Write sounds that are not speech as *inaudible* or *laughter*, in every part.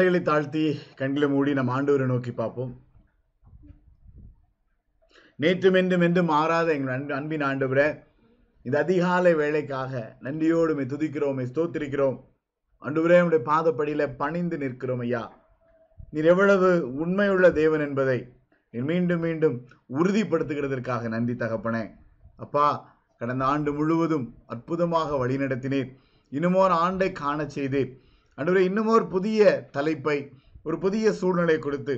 தலைகளை தாழ்த்தி கண்களை மூடி நம் ஆண்டவரை நோக்கி பார்ப்போம். நேற்றும் என்றும் என்றும் மாறாத எங்கள் அன்பு அன்பின் ஆண்டவரே இந்த அதிகாலை வேலைக்காக நன்றியோடு மை துதிக்கிறோம் மை ஸ்தோத்திரிக்கிறோம். ஆண்டவரே உடைய பாதப்படியில பணிந்து நிற்கிறோம் ஐயா. நீர் எவ்வளவு உண்மையுள்ள தேவன் என்பதை நீர் மீண்டும் மீண்டும் உறுதிப்படுத்துகிறதற்காக நன்றி தகப்பனே. அப்பா கடந்த ஆண்டு முழுவதும் அற்புதமாக வழிநடத்தினேன் இன்னுமோர் ஆண்டை காண செய்தேன் அன்றுவரை இன்னுமோர் புதிய தலைப்பை ஒரு புதிய சூழ்நிலை கொடுத்து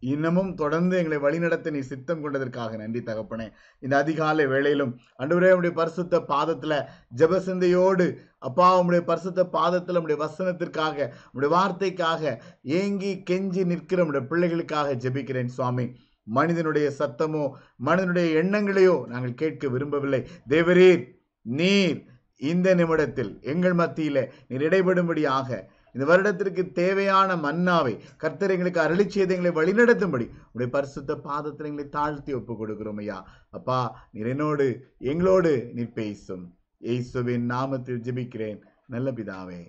இன்னமும் தொடர்ந்து எங்களை வழிநடத்த நீ சித்தம் கொண்டதற்காக நன்றி தகப்பனே. இந்த அதிகாலை வேளையிலும் அன்றுவரே உடைய பரிசுத்த பாதத்தில் ஜபசிந்தையோடு அப்பா உம்முடைய பரிசுத்த பாதத்தில் உடைய வசனத்திற்காக உடைய வார்த்தைக்காக ஏங்கி கெஞ்சி நிற்கிற உடைய பிள்ளைகளுக்காக ஜெபிக்கிறேன் சுவாமி. மனிதனுடைய சத்தமோ மனிதனுடைய எண்ணங்களையோ நாங்கள் கேட்க விரும்பவில்லை. தேவரீர் நீர் இந்த நிமிடத்தில் எங்கள் மத்தியில நீர் இடைபடும்படியாக இந்த வருடத்திற்கு தேவையான மன்னாவை கர்த்தர் எங்களுக்கு அருளி செய்து எங்களை வழிநடத்தும்படி உடைய பரிசுத்த பாதத்தில் எங்களை தாழ்த்தி ஒப்பு கொடுக்கிறோம் ஐயா. அப்பா நீர் என்னோடு எங்களோடு நீர் பேசும். இயேசுவின் நாமத்தில் ஜெபிக்கிறேன். நல்ல பிதாவே.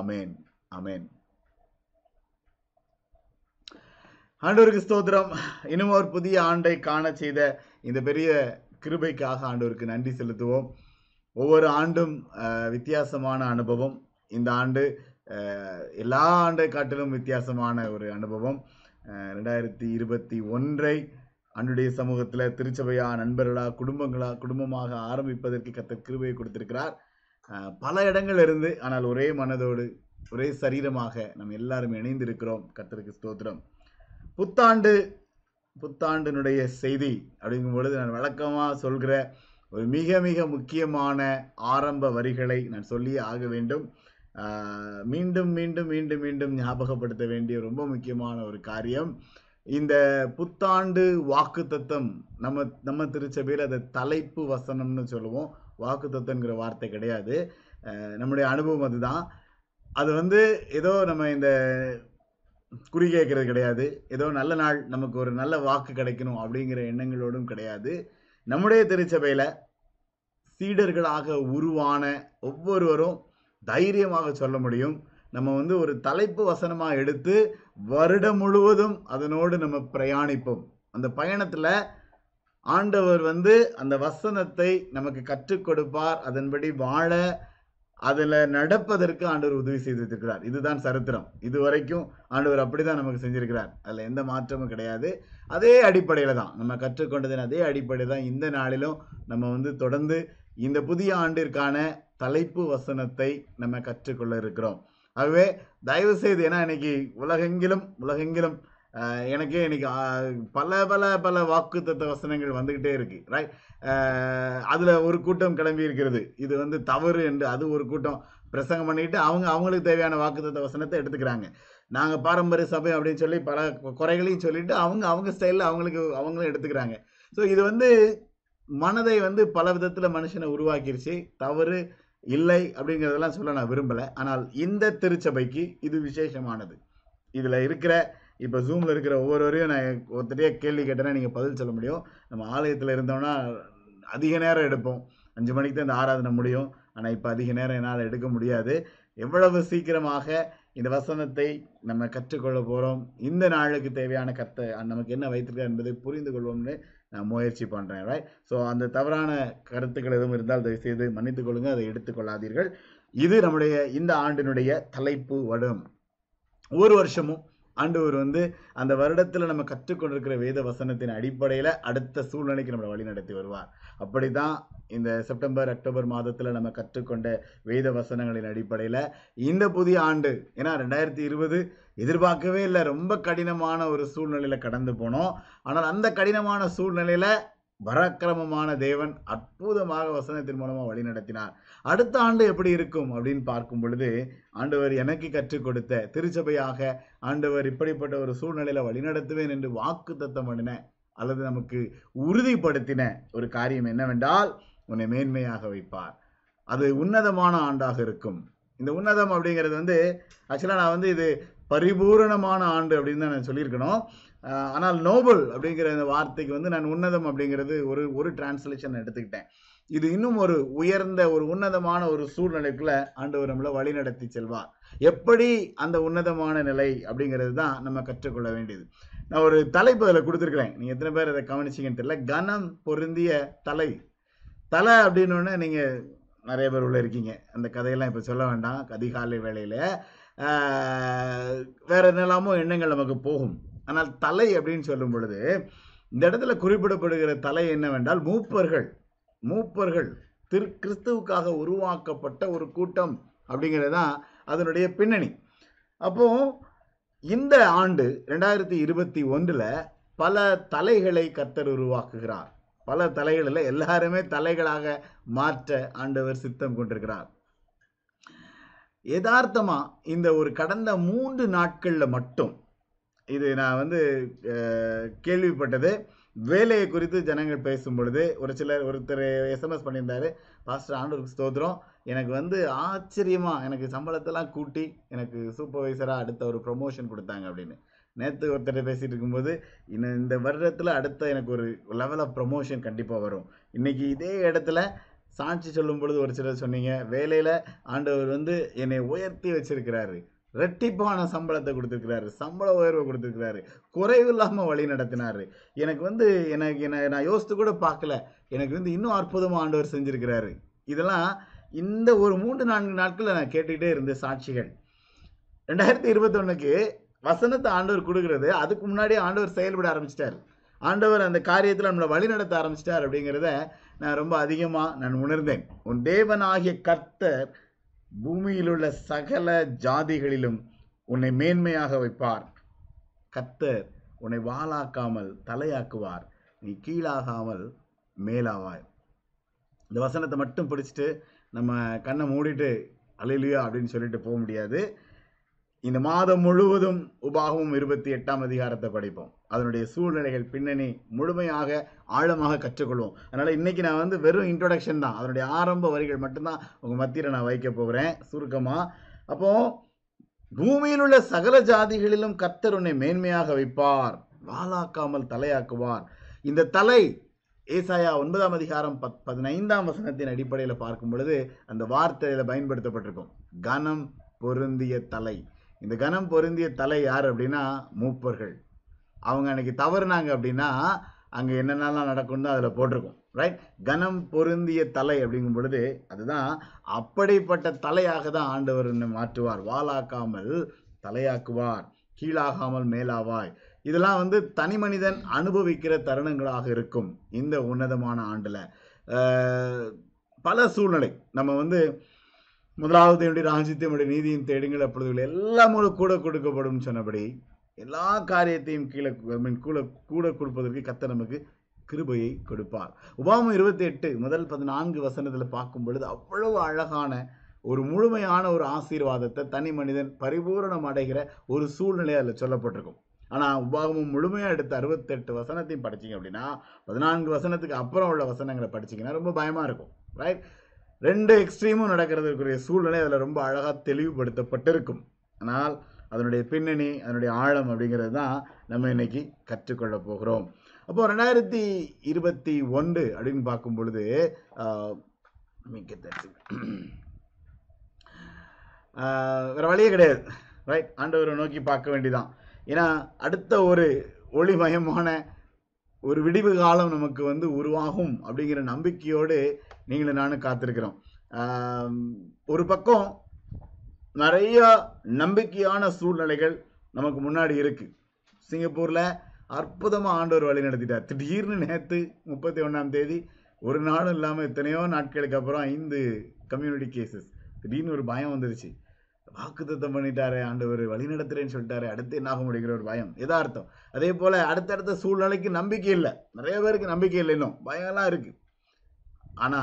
அமேன் அமேன் ஆண்டவருக்கு ஸ்தோத்திரம். இன்னும் ஒரு புதிய ஆண்டை காண செய்த இந்த பெரிய கிருபைக்காக ஆண்டவருக்கு நன்றி செலுத்துவோம். ஒவ்வொரு ஆண்டும் வித்தியாசமான அனுபவம். இந்த ஆண்டு எல்லா ஆண்டை காட்டிலும் வித்தியாசமான ஒரு அனுபவம். ரெண்டாயிரத்தி இருபத்தி ஒன்றை அன்றைய சமூகத்தில் திருச்சபையா நண்பர்களா குடும்பங்களா குடும்பமாக ஆரம்பிப்பதற்கு கத்த கிருபையை கொடுத்திருக்கிறார். பல இடங்கள் இருந்து ஆனால் ஒரே மனதோடு ஒரே சரீரமாக நம்ம எல்லாரும் இணைந்திருக்கிறோம். கத்தருக்கு ஸ்தோத்திரம். புத்தாண்டு புத்தாண்டினுடைய செய்தி அப்படிங்கும் பொழுது நான் வழக்கமாக சொல்கிற ஒரு மிக மிக முக்கியமான ஆரம்ப வரிகளை நான் சொல்லியே ஆக வேண்டும். மீண்டும் மீண்டும் மீண்டும் மீண்டும் ஞாபகப்படுத்த வேண்டிய ரொம்ப முக்கியமான ஒரு காரியம். இந்த புத்தாண்டு வாக்கு தத்தம் நம்ம நம்ம திருச்சபையில் அதை தலைப்பு வசனம்னு சொல்லுவோம். வாக்கு தத்தங்கிற வார்த்தை கிடையாது. நம்முடைய அனுபவம் அதுதான். அது வந்து ஏதோ நம்ம இந்த குறி கேட்கறது கிடையாது. ஏதோ நல்ல நாள் நமக்கு ஒரு நல்ல வாக்கு கிடைக்கணும் அப்படிங்கிற எண்ணங்களோடும் கிடையாது. நம்முடைய திருச்சபையில் சீடர்களாக உருவான ஒவ்வொருவரும் தைரியமாக சொல்ல முடியும். நம்ம வந்து ஒரு தலைப்பு வசனமாக எடுத்து வருடம் முழுவதும் அதனோடு நம்ம பிரயாணிப்போம். அந்த பயணத்தில் ஆண்டவர் வந்து அந்த வசனத்தை நமக்கு கற்றுக் கொடுப்பார். அதன்படி வாழ அதுல நடப்பதற்கு ஆண்டவர் உதவி செய்திருக்கிறார். இதுதான் சரித்திரம். இது வரைக்கும் ஆண்டவர் அப்படிதான் நமக்கு செஞ்சிருக்கிறார். அதுல எந்த மாற்றமும் கிடையாது. அதே அடிப்படையில தான் நம்ம கற்றுக்கொண்டதின் அதே அடிப்படையில் தான் இந்த நாளிலும் நம்ம வந்து தொடர்ந்து இந்த புதிய ஆண்டிற்கான தலைப்பு வசனத்தை நம்ம கற்றுக்கொள்ள இருக்கிறோம். ஆகவே தயவு செய்து ஏன்னா இன்னைக்கு உலகெங்கிலும் உலகெங்கிலும் எனக்கே இன்னைக்கு பல பல பல பல வாக்குத்தத்த வசனங்கள் வந்துக்கிட்டே இருக்கு ரைட் அதில் ஒரு கூட்டம் கிளம்பி இருக்கிறது. இது வந்து தவறு என்று அது ஒரு கூட்டம் பிரசங்கம் பண்ணிட்டு அவங்க அவங்களுக்கு தேவையான வாக்குத்தத்த வசனத்தை எடுத்துக்கிறாங்க. நாங்கள் பாரம்பரிய சபை அப்படின்னு சொல்லி பல குறைகளையும் சொல்லிட்டு அவங்க அவங்க ஸ்டைலில் அவங்களுக்கு அவங்களும் எடுத்துக்கிறாங்க. ஸோ இது வந்து மனதை வந்து பல விதத்தில் மனுஷனை உருவாக்கிருச்சு. தவறு இல்லை அப்படிங்கிறதெல்லாம் சொல்ல நான் விரும்பலை. ஆனால் இந்த திருச்சபைக்கு இது விசேஷமானது. இதில் இருக்கிற இப்போ ஜூமில் இருக்கிற ஒவ்வொருவரையும் நான் ஒருத்தரையே கேள்வி கேட்டேன்னா நீங்கள் பதில் சொல்ல முடியும். நம்ம ஆலயத்தில் இருந்தோம்னா அதிக நேரம் எடுப்போம். அஞ்சு மணிக்கு தான் இந்த ஆராதனை முடியும். ஆனால் இப்போ அதிக நேரம் என்னால் எடுக்க முடியாது. எவ்வளவு சீக்கிரமாக இந்த வசனத்தை நம்ம கற்றுக்கொள்ள போகிறோம் இந்த நாளுக்கு தேவையான கத்தை நமக்கு என்ன வைத்திருக்கா என்பதை புரிந்து கொள்வோம்னு நான் முயற்சி பண்ணுறேன் ரைட் ஸோ அந்த தவறான கருத்துக்கள் எதுவும் இருந்தால் தயவு செய்து மன்னித்துக் கொள்ளுங்கள் அதை எடுத்துக்கொள்ளாதீர்கள். இது நம்முடைய இந்த ஆண்டினுடைய தலைப்பு வடும் ஒவ்வொரு வருஷமும் ஆண்டவர் வந்து அந்த வருடத்தில் நம்ம கற்றுக்கொண்டிருக்கிற வேத வசனத்தின் அடிப்படையில் அடுத்த சூழ்நிலைக்கு நம்மளை வழி நடத்தி வருவார். அப்படிதான் இந்த செப்டம்பர் அக்டோபர் மாதத்தில் நம்ம கற்றுக்கொண்ட வேத வசனங்களின் அடிப்படையில் இந்த புதிய ஆண்டு ஏன்னா ரெண்டாயிரத்தி இருபது எதிர்பார்க்கவே இல்லை. ரொம்ப கடினமான ஒரு சூழ்நிலையில் கடந்து போனோம். ஆனால் அந்த கடினமான சூழ்நிலையில் பராக்கிரமமான தேவன் அற்புதமாக வசனத்தின் மூலமாக வழி நடத்தினார். அடுத்த ஆண்டு எப்படி இருக்கும் அப்படின்னு பார்க்கும் பொழுது ஆண்டவர் எனக்கு கற்றுக் கொடுத்த திருச்சபையாக ஆண்டவர் இப்படிப்பட்ட ஒரு சூழ்நிலையில வழிநடத்துவேன் என்று வாக்கு தத்தம் பண்ணின அல்லது நமக்கு உறுதிப்படுத்தின ஒரு காரியம் என்னவென்றால் உன்னை மேன்மையாக வைப்பார். அது உன்னதமான ஆண்டாக இருக்கும். இந்த உன்னதம் அப்படிங்கிறது வந்து ஆக்சுவலாக நான் வந்து இது பரிபூரணமான ஆண்டு அப்படின்னு தான் நான் சொல்லியிருக்கணும். ஆனால் நோபல் அப்படிங்கிற இந்த வார்த்தைக்கு வந்து நான் உன்னதம் அப்படிங்கிறது ஒரு ஒரு டிரான்ஸ்லேஷன் எடுத்துக்கிட்டேன். இது இன்னும் ஒரு உயர்ந்த ஒரு உன்னதமான ஒரு சூழ்நிலைக்குள்ள ஆண்டவர் நம்மளை வழி நடத்தி செல்வார். எப்படி அந்த உன்னதமான நிலை அப்படிங்கிறது தான் நம்ம கற்றுக்கொள்ள வேண்டியது. நான் ஒரு தலைப்பு அதில் கொடுத்துருக்குறேன். நீங்கள் எத்தனை பேர் அதை கவனிச்சிங்கன்னு தெரியல. கனம் பொருந்திய தலை. தலை அப்படின்னு நீங்கள் நிறைய பேர் உள்ள இருக்கீங்க. அந்த கதையெல்லாம் இப்போ சொல்ல வேண்டாம். அதிகாலை வேலையில் வேற என்னெல்லாமோ எண்ணங்கள் நமக்கு போகும். ஆனால் தலை அப்படின்னு சொல்லும் பொழுது இந்த இடத்துல குறிப்பிடப்படுகிற தலை என்னவென்றால் மூப்பர்கள். மூப்பர்கள் திரு கிறிஸ்துவுக்காக உருவாக்கப்பட்ட ஒரு கூட்டம் அப்படிங்கிறது தான் அதனுடைய பின்னணி. அப்போ இந்த ஆண்டு ரெண்டாயிரத்தி இருபத்தி ஒன்றில் பல தலைகளை கத்தர் உருவாக்குகிறார். பல தலைகளில் எல்லாருமே தலைகளாக மாற்ற ஆண்டவர் சித்தம் கொண்டிருக்கிறார். யதார்த்தமாக இந்த ஒரு கடந்த மூன்று நாட்களில் மட்டும் இது நான் வந்து கேள்விப்பட்டது. வேலையை குறித்து ஜனங்கள் பேசும் பொழுது ஒரு சிலர் ஒருத்தர் எஸ்எம்எஸ் பண்ணியிருந்தாரு பாஸ்டர் ஆண்டூருக்கு ஸ்தோத்திரம். எனக்கு வந்து ஆச்சரியமா எனக்கு சம்பளத்தெல்லாம் கூட்டி எனக்கு சூப்பர்வைசராக அடுத்த ஒரு ப்ரொமோஷன் கொடுத்தாங்க அப்படின்னு. நேற்று ஒருத்தர் பேசிட்டு இருக்கும்போது இன்னும் இந்த வருடத்தில் அடுத்த எனக்கு ஒரு லெவல் ஆஃப் ப்ரொமோஷன் கண்டிப்பாக வரும். இன்னைக்கு இதே இடத்துல சாட்சி சொல்லும் பொழுது ஒரு சிலர் சொன்னீங்க வேலையில் ஆண்டவர் வந்து என்னை உயர்த்தி வச்சிருக்கிறாரு. ரெட்டிப்பான சம்பளத்தை கொடுத்துருக்கிறாரு. சம்பள உயர்வை கொடுத்துருக்கிறாரு. குறைவு இல்லாமல் வழி நடத்தினாரு. எனக்கு வந்து எனக்கு என்ன நான் யோசித்து கூட பார்க்கல. எனக்கு வந்து இன்னும் அற்புதமாக ஆண்டவர் செஞ்சுருக்கிறாரு. இதெல்லாம் இந்த ஒரு மூன்று நான்கு நாட்களில் நான் கேட்டுக்கிட்டே இருந்த சாட்சிகள். ரெண்டாயிரத்தி இருபத்தொன்னுக்கு வசனத்தை ஆண்டவர் கொடுக்கறது. அதுக்கு முன்னாடி ஆண்டவர் செயல்பட ஆரம்பிச்சிட்டார். ஆண்டவர் அந்த காரியத்தில் நம்மளை வழி நடத்த ஆரம்பிச்சிட்டார் அப்படிங்கிறத நான் ரொம்ப அதிகமாக நான் உணர்ந்தேன். உன் தேவனாகிய கர்த்தர் பூமியில் உள்ள சகல ஜாதிகளிலும் உன்னை மேன்மையாக வைப்பார். கத்தர் உன்னை வாளாக்காமல் தலையாக்குவார். நீ கீழாகாமல் மேலாவாய். இந்த வசனத்தை மட்டும் பிடிச்சிட்டு நம்ம கண்ணை மூடிட்டு அலையிலையா அப்படின்னு சொல்லிட்டு போக முடியாது. இந்த மாதம் முழுவதும் உபாகமும் இருபத்தி எட்டாம் அதிகாரத்தை படிப்போம். அதனுடைய சூழ்நிலைகள் பின்னணி முழுமையாக ஆழமாக கற்றுக்கொள்வோம். அதனால் இன்னைக்கு நான் வந்து வெறும் இன்ட்ரொடக்ஷன் தான். அதனுடைய ஆரம்ப வரிகள் மட்டும்தான் உங்கள் மத்தியில் நான் வைக்க போகிறேன். சுருக்கமாக அப்போ பூமியில் உள்ள சகல ஜாதிகளிலும் கர்த்தர் உன்னை மேன்மையாக வைப்பார். வாளாக்காமல் தலையாக்குவார். இந்த தலை ஏசாயா ஒன்பதாம் அதிகாரம் பத் பதினைந்தாம் வசனத்தின் அடிப்படையில் பார்க்கும் பொழுது அந்த வார்த்தையில் பயன்படுத்தப்பட்டிருக்கும். கனம் பொருந்திய தலை. இந்த கனம் பொருந்திய தலை யார் அப்படின்னா மூப்பர்கள். அவங்க அன்னைக்கு தவறுனாங்க அப்படின்னா அங்கே என்னென்னலாம் நடக்கும்னு அதில் போட்டிருக்கும். ரைட் கனம் பொருந்திய தலை அப்படிங்கும் பொழுது அதுதான் அப்படிப்பட்ட தலையாக தான் ஆண்டவர் மாற்றுவார். வாளாக்காமல் தலையாக்குவார் கீழாகாமல் மேலாவாய். இதெல்லாம் வந்து தனி மனிதன் அனுபவிக்கிற தருணங்களாக இருக்கும் இந்த உன்னதமான ஆண்டில். பல சூழ்நிலை. நம்ம வந்து முதலாவது என்னுடைய ராஜ்யத்தையும் நீதியின் தேடுங்கள் அப்பொழுது எல்லாம் கூட கொடுக்கப்படும் சொன்னபடி எல்லா காரியத்தையும் கீழே கூட கூட கொடுப்பதற்கு கத்த நமக்கு கிருபையை கொடுப்பார். உபாமம் இருபத்தி எட்டு முதல் பதினான்கு வசனத்தில் பார்க்கும் பொழுது அவ்வளவு அழகான ஒரு முழுமையான ஒரு ஆசீர்வாதத்தை தனி மனிதன் பரிபூரணம் அடைகிற ஒரு சூழ்நிலை அதில் சொல்லப்பட்டிருக்கும். ஆனால் உபாகமும் முழுமையாக எடுத்த அறுபத்தெட்டு வசனத்தையும் படிச்சீங்க அப்படின்னா பதினான்கு வசனத்துக்கு அப்புறம் உள்ள வசனங்களை படிச்சிங்கன்னா ரொம்ப பயமாக இருக்கும் ரைட் ரெண்டு எக்ஸ்ட்ரீமும் நடக்கிறதுக்குரிய சூழ்நிலை அதில் ரொம்ப அழகாக தெளிவுபடுத்தப்பட்டிருக்கும். ஆனால் அதனுடைய பின்னணி அதனுடைய ஆழம் அப்படிங்கிறது தான் நம்ம இன்னைக்கு கற்றுக்கொள்ள போகிறோம். அப்போ ரெண்டாயிரத்தி இருபத்தி ஒன்று அப்படின்னு பார்க்கும் பொழுது மிக்க வேற வழியே கிடையாது. ரைட் ஆண்டவரை நோக்கி பார்க்க வேண்டிதான். ஏன்னா அடுத்த ஒரு ஒளிமயமான ஒரு விடிவு காலம் நமக்கு வந்து உருவாகும் அப்படிங்கிற நம்பிக்கையோடு நீங்களும் நானும் காத்திருக்கிறோம். ஒரு பக்கம் நிறைய நம்பிக்கையான சூழ்நிலைகள் நமக்கு முன்னாடி இருக்கு. சிங்கப்பூர்ல அற்புதமா ஆண்டவர் வழி நடத்திட்டார். திடீர்னு நேத்து முப்பத்தி ஒன்றாம் தேதி ஒரு நாளும் இல்லாமல் எத்தனையோ நாட்களுக்கு அப்புறம் ஐந்து கம்யூனிட்டி கேசஸ் திடீர்னு ஒரு பயம் வந்துருச்சு. வாக்குத்தத்தம் பண்ணிட்டாரே ஆண்டவர் வழி நடத்துறேன்னு சொல்லிட்டாரு அடுத்து என்ன ஆக முடியுங்கிற ஒரு பயம். எதார்த்தம். அதே போல அடுத்தடுத்த சூழ்நிலைக்கு நம்பிக்கை இல்லை. நிறைய பேருக்கு நம்பிக்கை இல்லை இன்னும். பயம்லாம் இருக்கு. ஆனா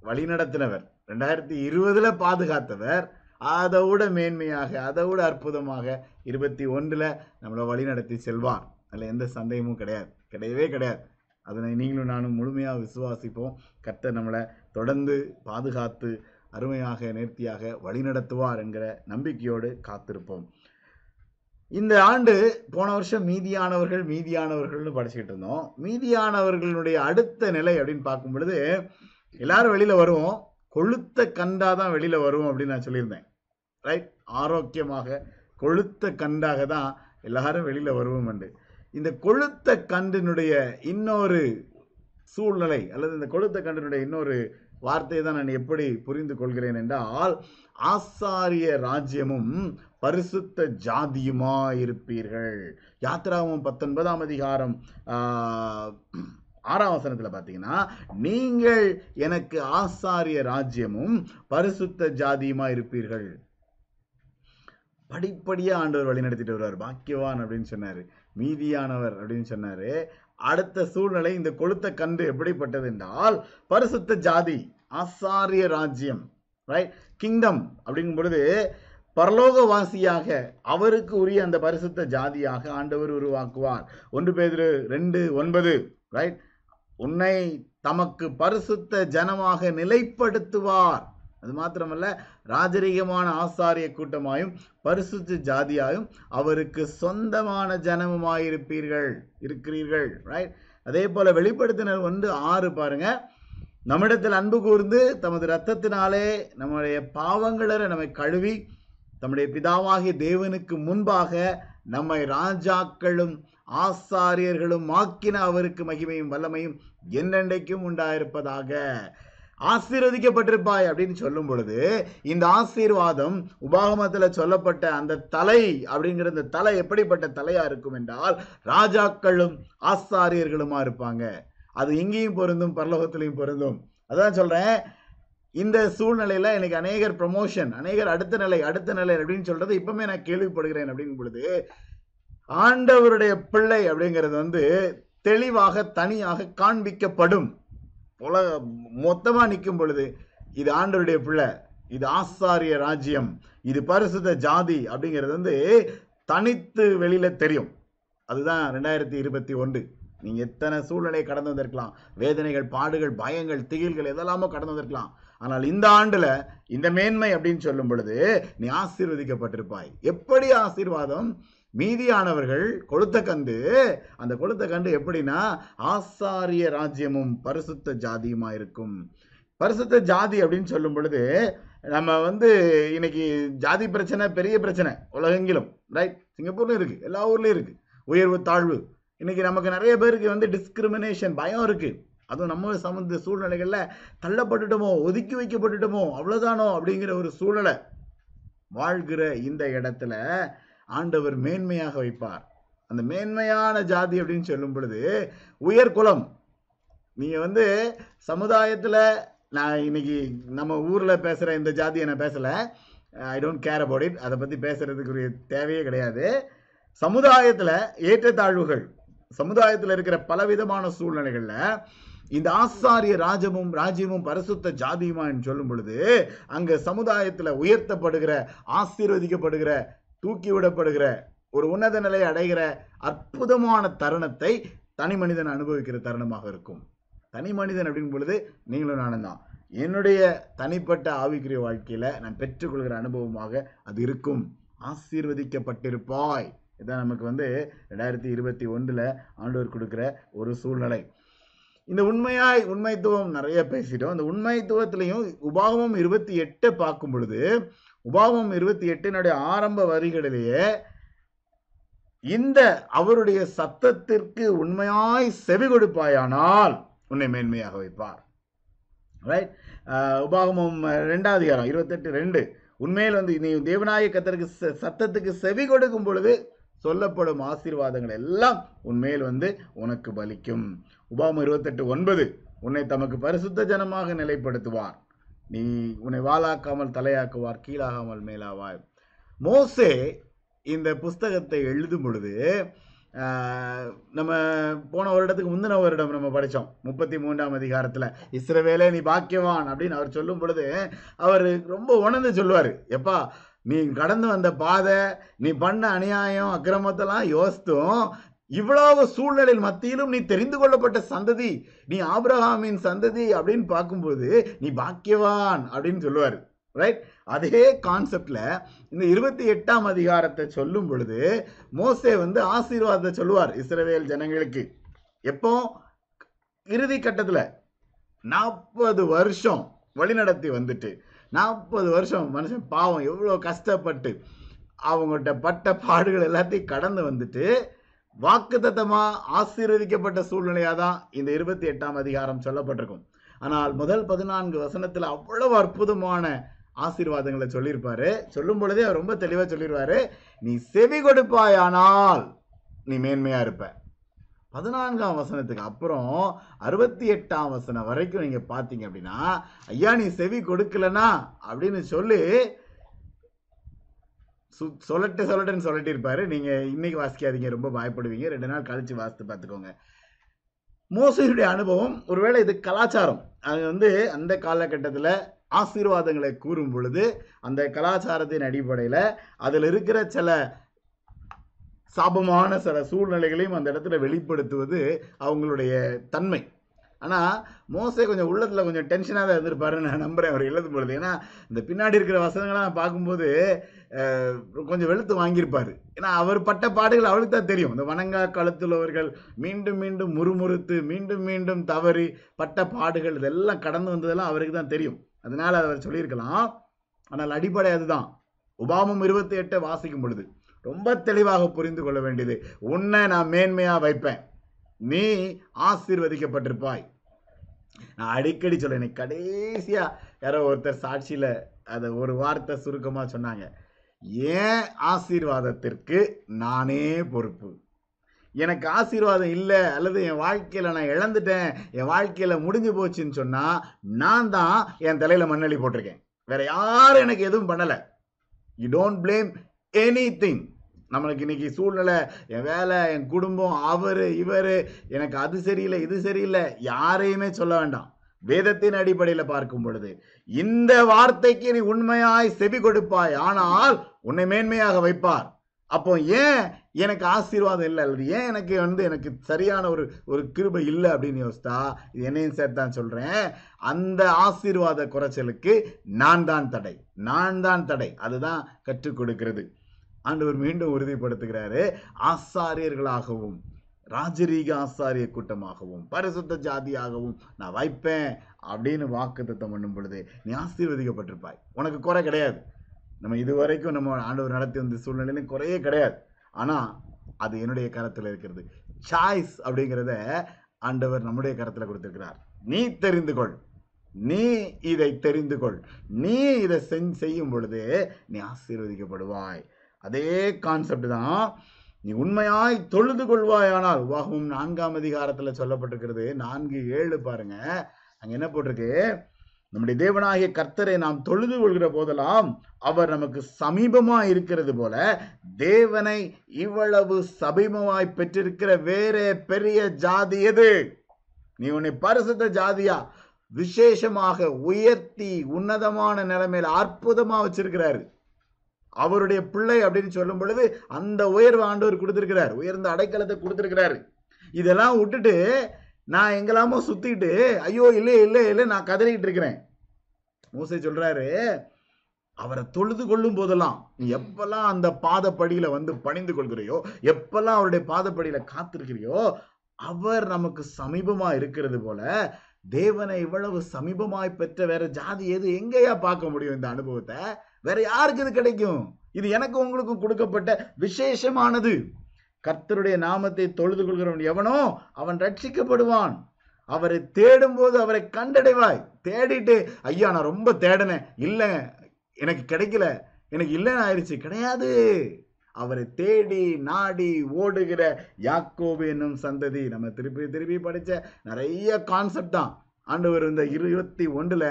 வழி நடத்தினவர் ரெண்டாயிரத்தி இருபதுல பாதுகாத்தவர் அதை விட மேன்மையாக அதை விட அற்புதமாக இருபத்தி ஒன்றில் நம்மளை வழி நடத்தி செல்வார். அதில் எந்த சந்தேகமும் கிடையாது. கிடையவே கிடையாது. அதனை நீங்களும் நானும் முழுமையாக விசுவாசிப்போம். கர்த்தர் நம்மளை தொடர்ந்து பாதுகாத்து அருமையாக நேர்த்தியாக வழிநடத்துவார் என்கிற நம்பிக்கையோடு காத்திருப்போம். இந்த ஆண்டு போன வருஷம் மீதியானவர்கள் மீதியானவர்கள்னு படிச்சுக்கிட்டு இருந்தோம். மீதியானவர்களுடைய அடுத்த நிலை அப்படின்னு பார்க்கும் பொழுது எல்லாரும் வெளியில வருவோம். கொளுத்த கண்டா தான் வெளியில வருவோம் அப்படின்னு நான் சொல்லியிருந்தேன். ரைட் ஆரோக்கியமாக கொழுத்த கண்டாக தான் எல்லாரும் வெளியில் வருவோம் உண்டு இந்த கொழுத்த கண்டினுடைய இன்னொரு சூழ்நிலை அல்லது இந்த கொழுத்த கண்டினுடைய இன்னொரு வார்த்தையை தான் நான் எப்படி புரிந்து கொள்கிறேன் என்றால் ஆசாரிய ராஜ்யமும் பரிசுத்த ஜாதியுமா இருப்பீர்கள்? யாத்ராவும் பத்தொன்பதாம் அதிகாரம் ஆறாம் வசனத்தில் பார்த்தீங்கன்னா நீங்கள் எனக்கு ஆசாரிய ராஜ்யமும் பரிசுத்த ஜாதியுமா இருப்பீர்கள்? படிப்படியாக ஆண்டவர் வழி நடத்திட்டு வருவார். பாக்கியவான் அப்படின்னு சொன்னார். மீதியானவர் அப்படின்னு சொன்னார். அடுத்த சூழ்நிலை இந்த கொளுத்த கண்டு எப்படிப்பட்டது என்றால் பரிசுத்த ஜாதி ஆசாரிய ராஜ்யம் ரைட் கிங்டம் அப்படிங்கும் பொழுது பரலோகவாசியாக அவருக்கு உரிய அந்த பரிசுத்த ஜாதியாக ஆண்டவர் உருவாக்குவார். ஒன்று பேர் ரெண்டு ஒன்பது ரைட் உன்னை தமக்கு பரிசுத்த ஜனமாக நிலைப்படுத்துவார். அது மாத்திரமல்ல ராஜரீகமான ஆசாரிய கூட்டமாயும் பரிசுத்த ஜாதியாயும் அவருக்கு சொந்தமான ஜனமுமாயிருப்பீர்கள் இருக்கிறீர்கள் ரைட் அதே போல வெளிப்படுத்தினர் வந்து ஆறு பாருங்க. நம்மிடத்தில் அன்பு கூர்ந்து தமது இரத்தத்தினாலே நம்முடைய பாவங்களரை நம்மை கழுவி தம்முடைய பிதாவாகிய தேவனுக்கு முன்பாக நம்மை ராஜாக்களும் ஆசாரியர்களும் ஆக்கின அவருக்கு மகிமையும் வல்லமையும் என்னென்றைக்கும் உண்டாயிருப்பதாக. ஆசீர்வதிக்கப்பட்டிருப்பாய் அப்படின்னு சொல்லும் பொழுது இந்த ஆசீர்வாதம் உபாகமத்தில் சொல்லப்பட்ட அந்த தலை அப்படிங்கிற இந்த தலை எப்படிப்பட்ட தலையா இருக்கும் என்றால் ராஜாக்களும் ஆசாரியர்களுமா இருப்பாங்க. அது இங்கேயும் பொருந்தும் பரலோகத்திலையும் பொருந்தும். அதான் சொல்றேன். இந்த சூழ்நிலையில எனக்கு அநேகர் ப்ரமோஷன் அநேகர் அடுத்த நிலை அடுத்த நிலை அப்படின்னு சொல்றது இப்பவுமே நான் கேள்விப்படுகிறேன் அப்படிங்கும் பொழுது ஆண்டவருடைய பிள்ளை அப்படிங்கிறது வந்து தெளிவாக தனியாக காண்பிக்கப்படும். உலக மொத்தமாக நிற்கும் பொழுது இது ஆண்டருடைய பிள்ளை இது ஆசாரிய ராஜ்யம் இது பரிசுத ஜாதி அப்படிங்கிறது வந்து தனித்து வெளியில் தெரியும். அதுதான் ரெண்டாயிரத்தி இருபத்தி ஒன்று. நீங்கள் எத்தனை சூழ்நிலையை கடந்து வந்திருக்கலாம். வேதனைகள் பாடுகள் பயங்கள் திகில்கள் எதெல்லாமோ கடந்து வந்திருக்கலாம். ஆனால் இந்த ஆண்டில் இந்த மேன்மை அப்படின்னு சொல்லும் பொழுது நீ ஆசீர்வதிக்கப்பட்டிருப்பாய். எப்படி ஆசீர்வாதம்? மீதியானவர்கள் கொளுத்த கண்டு அந்த கொளுத்த கண்டு எப்படின்னா ஆசாரிய ராஜ்யமும் பரிசுத்த ஜாதியுமா இருக்கும் பரிசுத்த ஜாதி அப்படின்னு சொல்லும் பொழுது நம்ம வந்து இன்னைக்கு ஜாதி பிரச்சனை பெரிய பிரச்சனை உலகெங்கிலும் ரைட் சிங்கப்பூர்லயும் இருக்கு எல்லா ஊர்லயும் இருக்கு. உயர்வு தாழ்வு. இன்னைக்கு நமக்கு நிறைய பேருக்கு வந்து டிஸ்கிரிமினேஷன் பயம் இருக்கு. அதுவும் நம்ம சமந்த சூழ்நிலைகளில் தள்ளப்பட்டுட்டோமோ ஒதுக்கி வைக்கப்பட்டுட்டோமோ அவ்வளோதானோ அப்படிங்கிற ஒரு சூழலை வாழ்கிற இந்த இடத்துல ஆண்டவர் மேன்மையாக வைப்பார். அந்த மேன்மையான ஜாதி அப்படின்னு சொல்லும் பொழுது உயர் குலம். வந்து சமுதாயத்தில் நான் இன்னைக்கு நம்ம ஊரில் பேசுகிற இந்த ஜாதியை நான் பேசலை. I don't care about it அதை பற்றி பேசுகிறதுக்குரிய தேவையே கிடையாது. சமுதாயத்தில் ஏற்றத்தாழ்வுகள் சமுதாயத்தில் இருக்கிற பலவிதமான சூழ்நிலைகளில் இந்த ஆசாரிய ராஜமும் ராஜ்யமும் பரிசுத்த ஜாதியுமா என்று சொல்லும் பொழுது அங்கே சமுதாயத்தில் உயர்த்தப்படுகிற ஆசீர்வதிக்கப்படுகிற தூக்கி விடப்படுகிற ஒரு உன்னத நிலையை அடைகிற அற்புதமான தருணத்தை தனி மனிதன் அனுபவிக்கிற தருணமாக இருக்கும். தனி மனிதன் அப்படின் பொழுது நீங்களும் நானும் தான். என்னுடைய தனிப்பட்ட ஆவிக்குரிய வாழ்க்கையில நான் பெற்றுக்கொள்கிற அனுபவமாக அது இருக்கும். ஆசீர்வதிக்கப்பட்டிருப்பாய். இதான் நமக்கு வந்து ரெண்டாயிரத்தி இருபத்தி ஒன்றில் ஆண்டவர் கொடுக்குற ஒரு சூழ்நிலை. இந்த உண்மையாய் உண்மைத்துவம் நிறைய பேசிட்டோம். அந்த உண்மைத்துவத்திலையும் உபாகமும் இருபத்தி எட்டை பார்க்கும் பொழுது உபாவம் இருபத்தி எட்டினுடைய ஆரம்ப வரிகளிலேயே இந்த அவருடைய சத்தத்திற்கு உண்மையாய் செவி கொடுப்பாயானால் உன்னை மேன்மையாக வைப்பார். ரைட் உபாகமம் ரெண்டாவது அதிகாரம் இருபத்தெட்டு ரெண்டு. உண்மையில் வந்து நீ தேவநாய கத்தருக்கு சத்தத்துக்கு செவி கொடுக்கும் பொழுது சொல்லப்படும் ஆசீர்வாதங்கள் எல்லாம் உண்மையில் வந்து உனக்கு பலிக்கும். உபாமம் இருபத்தெட்டு ஒன்பது. உன்னை தமக்கு பரிசுத்த ஜனமாக நிலைப்படுத்துவார். நீ உன்னை வாளாக்காமல் தலையாக்குவார் கீழாகாமல் மேலாவாய். மோசே இந்த புஸ்தகத்தை எழுதும் பொழுது நம்ம போன வருடத்துக்கு முந்தின வருடம் நம்ம படித்தோம் முப்பத்தி மூன்றாம் அதிகாரத்தில் இஸ்ரவேலே நீ பாக்கியவான் அப்படின்னு அவர் சொல்லும் பொழுது அவர் ரொம்ப உணர்ந்து சொல்லுவார். எப்பா நீ கடந்து வந்த பாதை நீ பண்ண அநியாயம் அக்கிரமத்தெல்லாம் யோசித்தும் இவ்வளவு சூழ்நிலையில் மத்தியிலும் நீ தெரிந்து கொள்ளப்பட்ட சந்ததி நீ ஆப்ரஹாமின் சந்ததி அப்படின்னு பார்க்கும்போது நீ பாக்கியவான் அப்படின்னு சொல்லுவார். ரைட் அதே கான்செப்டில் இந்த இருபத்தி எட்டாம் அதிகாரத்தை சொல்லும் பொழுது மோசே வந்து ஆசீர்வாதத்தை சொல்லுவார் இஸ்ரவேல் ஜனங்களுக்கு. எப்போ? இறுதி கட்டத்தில். நாற்பது வருஷம் வழிநடத்தி வந்துட்டு. நாற்பது வருஷம் மனுஷன் பாவம் எவ்வளோ கஷ்டப்பட்டு அவங்கள்ட்ட பட்ட பாடுகள் எல்லாத்தையும் கடந்து வந்துட்டு வாக்குத்தத்தமாக ஆசீர்வதிக்கப்பட்ட சூழ்நிலையாக தான் இந்த இருபத்தி எட்டாம் அதிகாரம் சொல்லப்பட்டிருக்கும். ஆனால் முதல் பதினான்கு வசனத்தில் அவ்வளவு அற்புதமான ஆசீர்வாதங்களை சொல்லியிருப்பாரு. சொல்லும் பொழுதே அவர் ரொம்ப தெளிவாக சொல்லிடுவாரு நீ செவி கொடுப்பாயானால் நீ மேன்மையா இருப்ப. பதினான்காம் வசனத்துக்கு அப்புறம் அறுபத்தி எட்டாம் வசனம் வரைக்கும் நீங்க பார்த்தீங்க அப்படின்னா ஐயா நீ செவி கொடுக்கலனா? அப்படின்னு சொல்லி சொல்லட்டு சொல்லட்டுன்னு சொல்லிட்டு இருப்பாரு நீங்க இன்னைக்கு வாசிக்காதீங்க ரொம்ப பயப்படுவீங்க. ரெண்டு நாள் கழிச்சு வாசித்து பார்த்துக்கோங்க. மோசையுடைய அனுபவம் ஒருவேளை இது கலாச்சாரம். அது வந்து அந்த காலகட்டத்தில் ஆசீர்வாதங்களை கூறும் பொழுது அந்த கலாச்சாரத்தின் அடிப்படையில் அதில் இருக்கிற சில சாபமான சில சூழ்நிலைகளையும் அந்த இடத்துல வெளிப்படுத்துவது அவங்களுடைய தன்மை. ஆனால் மோசே கொஞ்சம் உள்ளத்தில் கொஞ்சம் டென்ஷனாக தான் இருந்திருப்பாருன்னு நான் நம்புறேன். அவர் எழுதும் பொழுது. ஏன்னா இந்த பின்னாடி இருக்கிற வசனங்கள்லாம் பார்க்கும்போது கொஞ்சம் வெளுத்து வாங்கியிருப்பார். ஏன்னா அவர் பட்ட பாடுகள் அவளுக்கு தான் தெரியும். இந்த வணங்கா கழுத்துள்ளவர்கள் மீண்டும் மீண்டும் முறுமுறுத்து மீண்டும் மீண்டும் தவறி பட்ட பாடுகள் இதெல்லாம் கடந்து வந்ததெல்லாம் அவருக்கு தான் தெரியும். அதனால் அவர் சொல்லியிருக்கலாம். ஆனால் அடிப்படை அதுதான். உபாமம் இருபத்தி எட்டை வாசிக்கும் பொழுது ரொம்ப தெளிவாக புரிந்து கொள்ள வேண்டியது. உன்னை நான் மேன்மையாக வைப்பேன். நீ ஆசீர்வதிக்கப்பட்டிருப்பாய். நான் அடிக்கடி சொல்றேன் கடைசியா யாரோ ஒருத்தர் சாட்சியில அதை ஒரு வார்த்தை சுருக்கமா சொன்னாங்க. ஏன் ஆசீர்வாதத்திற்கு நானே பொறுப்பு? எனக்கு ஆசீர்வாதம் இல்லை அல்லது என் வாழ்க்கையில் நான் இழந்துட்டேன் என் வாழ்க்கையில் முடிஞ்சு போச்சுன்னு சொன்னால் நான் தான் என் தலையில் மண்ணள்ளி போட்டிருக்கேன். வேற யாரும் எனக்கு எதுவும் பண்ணலை. You don't blame anything நம்மளுக்கு இன்னைக்கு சூழ்நிலை என் வேலை என் குடும்பம் அவர் இவர் எனக்கு அது சரியில்லை இது சரியில்லை யாரையுமே சொல்ல வேண்டாம். வேதத்தின் அடிப்படையில் பார்க்கும் பொழுது இந்த வார்த்தைக்கு நீ உண்மையாய் செவி கொடுப்பாய் ஆனால் உன்னை மேன்மையாக வைப்பார். அப்போ ஏன் எனக்கு ஆசீர்வாதம் இல்லை? அல்லது ஏன் எனக்கு வந்து எனக்கு சரியான ஒரு ஒரு கிருபை இல்லை அப்படின்னு யோசித்தா இது என்னையும் சேர்த்து தான் சொல்கிறேன் அந்த ஆசீர்வாத குறைச்சலுக்கு நான் தான் தடை நான் தான் தடை. அதுதான் கற்றுக் கொடுக்கிறது. ஆண்டவர் மீண்டும் உறுதிப்படுத்துகிறாரு. ஆசாரியர்களாகவும் ராஜரீக ஆசாரிய கூட்டமாகவும் பரிசுத்த ஜாதியாகவும் நான் வைப்பேன் அப்படின்னு வாக்குத்தத்தம் பண்ணும் பொழுது நீ ஆசீர்வதிக்கப்பட்டிருப்பாய். உனக்கு குறை கிடையாது. நம்ம இதுவரைக்கும் நம்ம ஆண்டவர் நடத்தி வந்த சூழ்நிலையிலும் குறையே கிடையாது. ஆனால் அது என்னுடைய கரத்தில் இருக்கிறது. சாய்ஸ் அப்படிங்கிறத ஆண்டவர் நம்முடைய கரத்தில் கொடுத்திருக்கிறார். நீ தெரிந்து கொள். நீ இதை தெரிந்து கொள். நீ இதை செஞ் செய்யும் பொழுது நீ ஆசீர்வதிக்கப்படுவாய். அதே கான்செப்ட் தான். நீ உண்மையாய் தொழுது கொள்வாயானால் உபாகமும் நான்காம் அதிகாரத்துல சொல்லப்பட்டிருக்கிறது. நான்கு ஏழு பாருங்க. அங்க என்ன போட்டிருக்கு? நம்முடைய தேவனாகிய கர்த்தரை நாம் தொழுது கொள்கிற போதெல்லாம் அவர் நமக்கு சமீபமா இருக்கிறது போல தேவனை இவ்வளவு சமீபமாய் பெற்றிருக்கிற வேற பெரிய ஜாதி எது? நீ உன்னை பரிசுத்த ஜாதியா? விசேஷமாக உயர்த்தி உன்னதமான நிலைமையில அற்புதமா வச்சிருக்கிறாரு. அவருடைய பிள்ளை அப்படின்னு சொல்லும் பொழுது அந்த உயர்வு ஆண்டவர் கொடுத்துருக்கிறார். உயர்ந்த அடைக்கலத்தை கொடுத்துருக்கிறாரு. இதெல்லாம் விட்டுட்டு நான் எங்கெல்லாமோ சுத்திட்டு ஐயோ இல்லை இல்லை இல்லை நான் கதறிக்கிட்டு இருக்கிறேன். மூசை சொல்றாரு அவரை தொழுது கொள்ளும் போதெல்லாம் நீ எப்பெல்லாம் அந்த பாதப்படியில வந்து பணிந்து கொள்கிறையோ எப்பெல்லாம் அவருடைய பாதப்படியில காத்திருக்கிறியோ அவர் நமக்கு சமீபமா இருக்கிறது போல தேவனை இவ்வளவு சமீபமாய் பெற்ற வேற ஜாதி எது? எங்கேயா பார்க்க முடியும் இந்த அனுபவத்தை? வேற யாருக்கு இது கிடைக்கும்? இது எனக்கு உங்களுக்கும் கொடுக்கப்பட்ட விசேஷமானது. கர்த்தருடைய நாமத்தை தொழுது கொள்கிறவன் எவனோ அவன் ரட்சிக்கப்படுவான். அவரை தேடும் போது அவரை கண்டடைவாய். தேடிட்டு ஐயா நான் ரொம்ப தேடினேன். இல்லை எனக்கு கிடைக்கல. எனக்கு இல்லைன்னு ஆயிடுச்சு கிடையாது. அவரை தேடி நாடி ஓடுகிற யாக்கோபு என்னும் சந்ததி நம்ம திருப்பி திருப்பி படித்த நிறைய கான்செப்ட் தான். ஆண்டவர் இந்த இருபத்தி ஒன்றில்